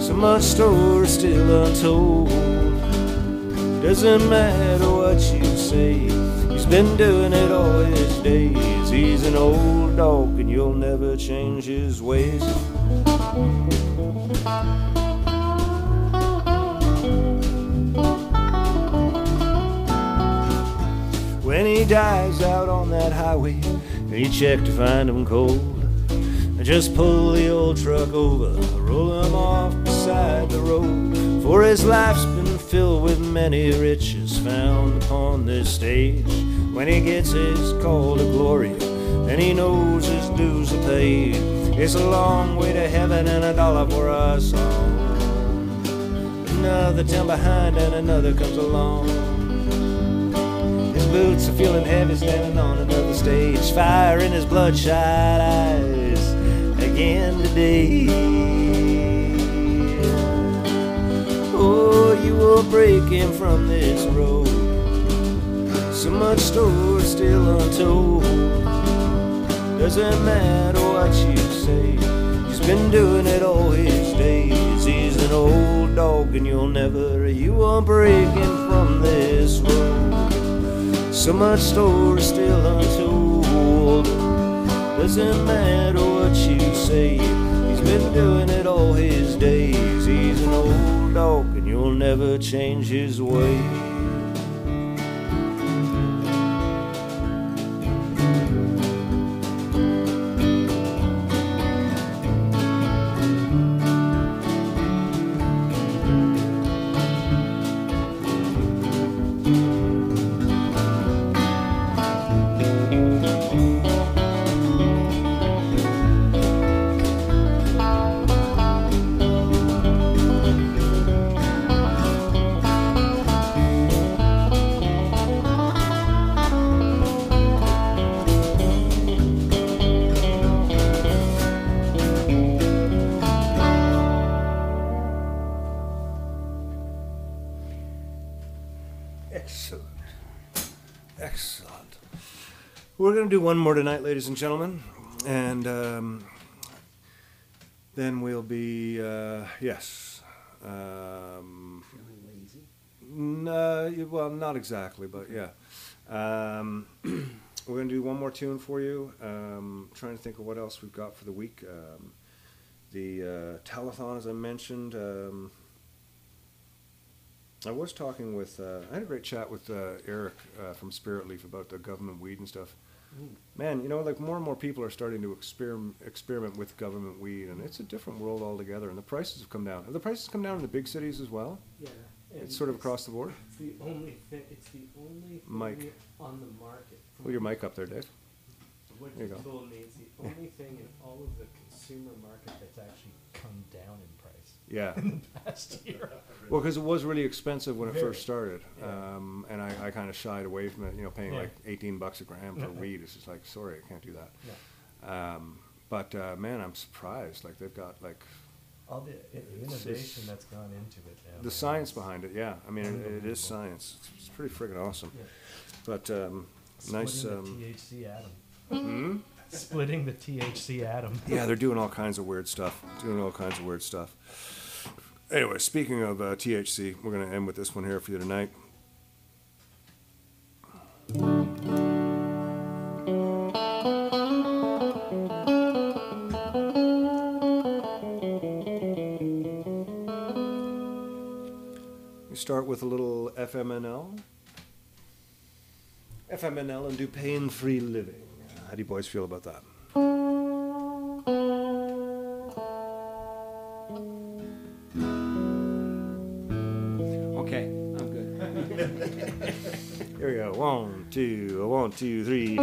So much story still untold. Doesn't matter what you say. He's been doing it all his days. He's an old dog and you'll never change his ways. When he dies out on that highway, you check to find him cold. Just pull the old truck over, roll him off beside the road. For his life's been filled with many riches found upon this stage. When he gets his call to glory, then he knows his dues are paid. It's a long way to heaven and a dollar for us all. Another town behind and another comes along. His boots are feeling heavy standing on another stage. Fire in his bloodshot eyes again today. Oh, you will break him from this road. So much story still untold. Doesn't matter what you say. He's been doing it all his days. He's an old dog, and you'll never, you won't break him from this road. So much story still untold. Doesn't matter what you say. He's been doing it all his days. He's an old dog, and you'll never change his way. To do one more tonight, ladies and gentlemen. And um, then we'll be, uh, yes. Um, Feeling lazy. n- uh, well, not exactly, but yeah. Um, we're going to do one more tune for you. Um, trying to think of what else we've got for the week. Um, the uh, telethon, as I mentioned. Um, I was talking with, uh, I had a great chat with uh, Eric uh, from Spirit Leaf about the government weed and stuff. Man, you know, like more and more people are starting to experiment experiment with government weed, and it's a different world altogether. And the prices have come down. Have the prices come down in the big cities as well? Yeah. It's sort of across the board. It's the only thing, it's the only thing on the market. Pull your mic up there, Dave. What There you you told me, it's the only thing in all of the consumer market that's actually come down in Yeah. in the past year. Well, because it was really expensive when it Very. first started, Yeah. um, and I, I kind of shied away from it. You know, paying Yeah. like eighteen bucks a gram for weed. It's just like, sorry, I can't do that. Yeah. Um, but uh, man, I'm surprised. Like they've got like All the i- It's innovation that's gone into it now. the man, science is behind it. Yeah, I mean, it, it Unbelievable. is science. It's, it's pretty friggin' awesome. Yeah. But um, nice. Splitting Um, the THC atom. hmm? Splitting the THC atom. Yeah, they're doing all kinds of weird stuff. Doing all kinds of weird stuff. Anyway, speaking of uh, THC, we're going to end with this one here for you tonight. We start with a little FMNL. FMNL and do pain free living. How do you boys feel about that? Here we go. One, two, one, two, three.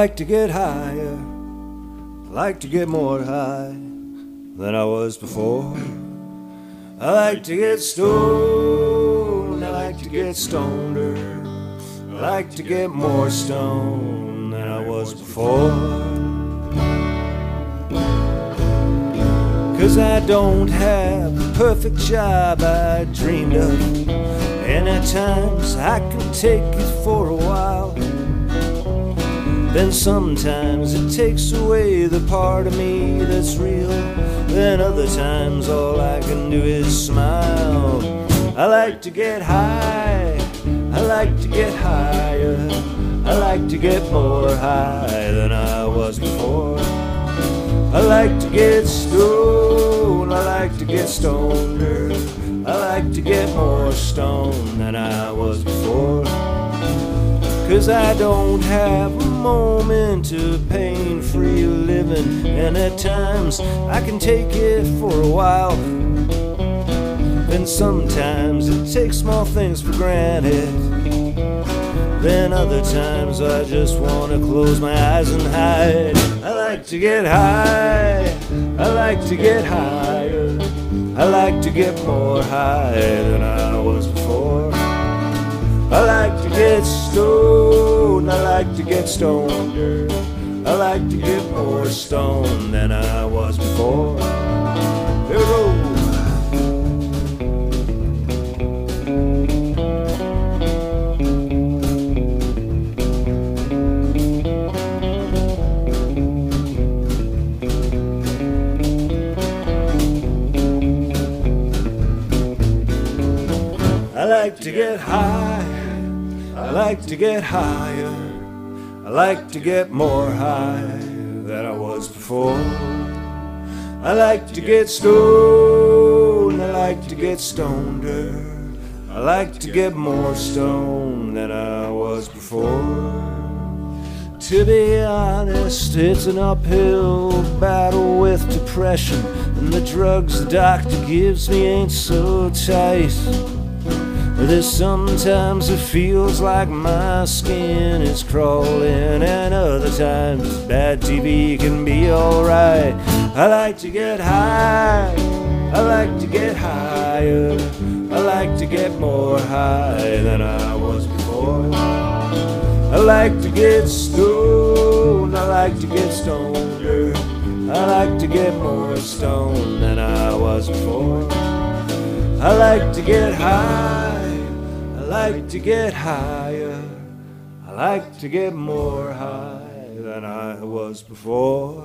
Like to get higher. Like to get more high than I was before. I like to get stoned. I like to get stoneder. I like to get more stoned than I was before. Cause I don't have the perfect job I dreamed of. And at times I can take it for a while. Then sometimes it takes away the part of me that's real. Then other times all I can do is smile. I like to get high, I like to get higher. I like to get more high than I was before. I like to get stoned, I like to get stoneder. I like to get more stoned than I was before. Cause I don't have a moment of pain free living, and at times I can take it for a while. Then sometimes it takes small things for granted. Then other times I just wanna close my eyes and hide. I like to get high, I like to get higher. I like to get more high than I was before. I like to get stoned, I like to get stoned. I like to get more stoned than I was before. Like to get high. I like to get higher. I like to get more high than I was before. I like to get stoned. I like to get stoneder. I like to get more stoned than I was before. To be honest, it's an uphill battle with depression, and the drugs the doctor gives me ain't so tight. There's sometimes it feels like my skin is crawling, and other times bad TV can be alright. I like to get high, I like to get higher, I like to get more high than I was before. I like to get stoned, I like to get stoneder, I like to get more stoned than I was before. I like to get high, like to get higher, I like to get more high than I was before.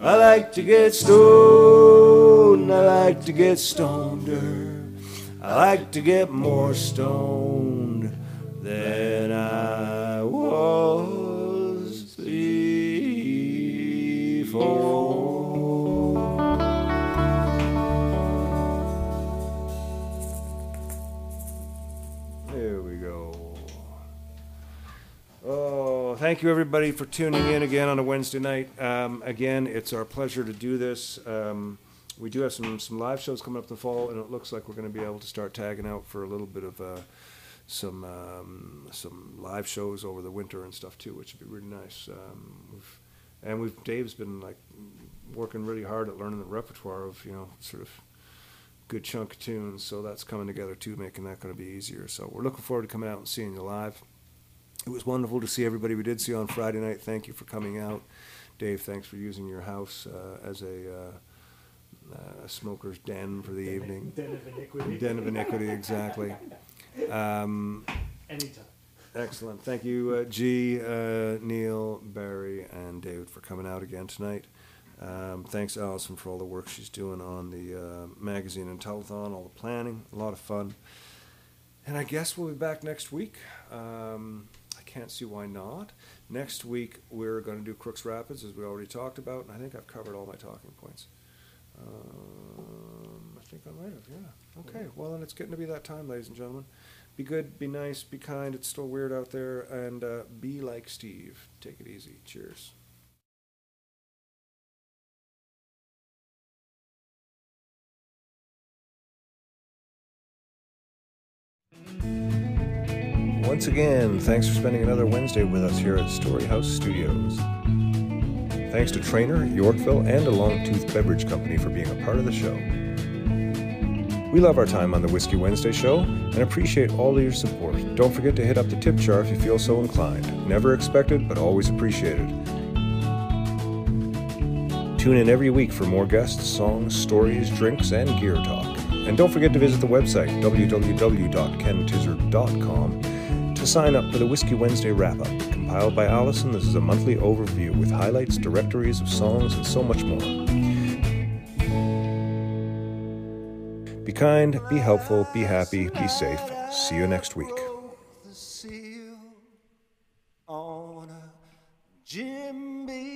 I like to get stoned, I like to get stoneder, I like to get more stoned than I was before. Thank you everybody for tuning in again on a Wednesday night. Um, again, it's our pleasure to do this. Um, we do have some, some live shows coming up in the fall, and it looks like we're going to be able to start tagging out for a little bit of uh, some um, some live shows over the winter and stuff too, which would be really nice. Um, we've, and we've Dave's been like working really hard at learning the repertoire of you know sort of good chunk of tunes, so that's coming together too, making that going to be easier. So we're looking forward to coming out and seeing you live. It was wonderful to see everybody we did see on Friday night. Thank you for coming out, Dave. Thanks for using your house uh, as a uh, uh, smoker's den for the evening. Den of iniquity. Den of iniquity, exactly. Um, Anytime. Excellent. Thank you, uh, G, uh, Neil, Barry, and David for coming out again tonight. Um, thanks, Allison, for all the work she's doing on the uh, magazine and telethon, all the planning. A lot of fun. And I guess we'll be back next week. Um, can't see why not. Next week, we're going to do Crooks Rapids, as we already talked about, and I think I've covered all my talking points. Um, I think I might have, yeah. Okay, well, then it's getting to be that time, ladies and gentlemen. Be good, be nice, be kind. It's still weird out there, and uh, be like Steve. Take it easy. Cheers. Once again, thanks for spending another Wednesday with us here at Storyhouse Studios. Thanks to Traynor, Yorkville, and a Longtooth Beverage Company for being a part of the show. We love our time on the Whiskey Wednesday show and appreciate all of your support. Don't forget to hit up the tip jar if you feel so inclined. Never expected, but always appreciated. Tune in every week for more guests, songs, stories, drinks, and gear talk. And don't forget to visit the website, www.kentizzard.com, to sign up for the Whiskey Wednesday wrap up. Compiled by Allison, this is a monthly overview with highlights, directories of songs, and so much more. Be kind, be helpful, be happy, be safe. See you next week. Jim Beam.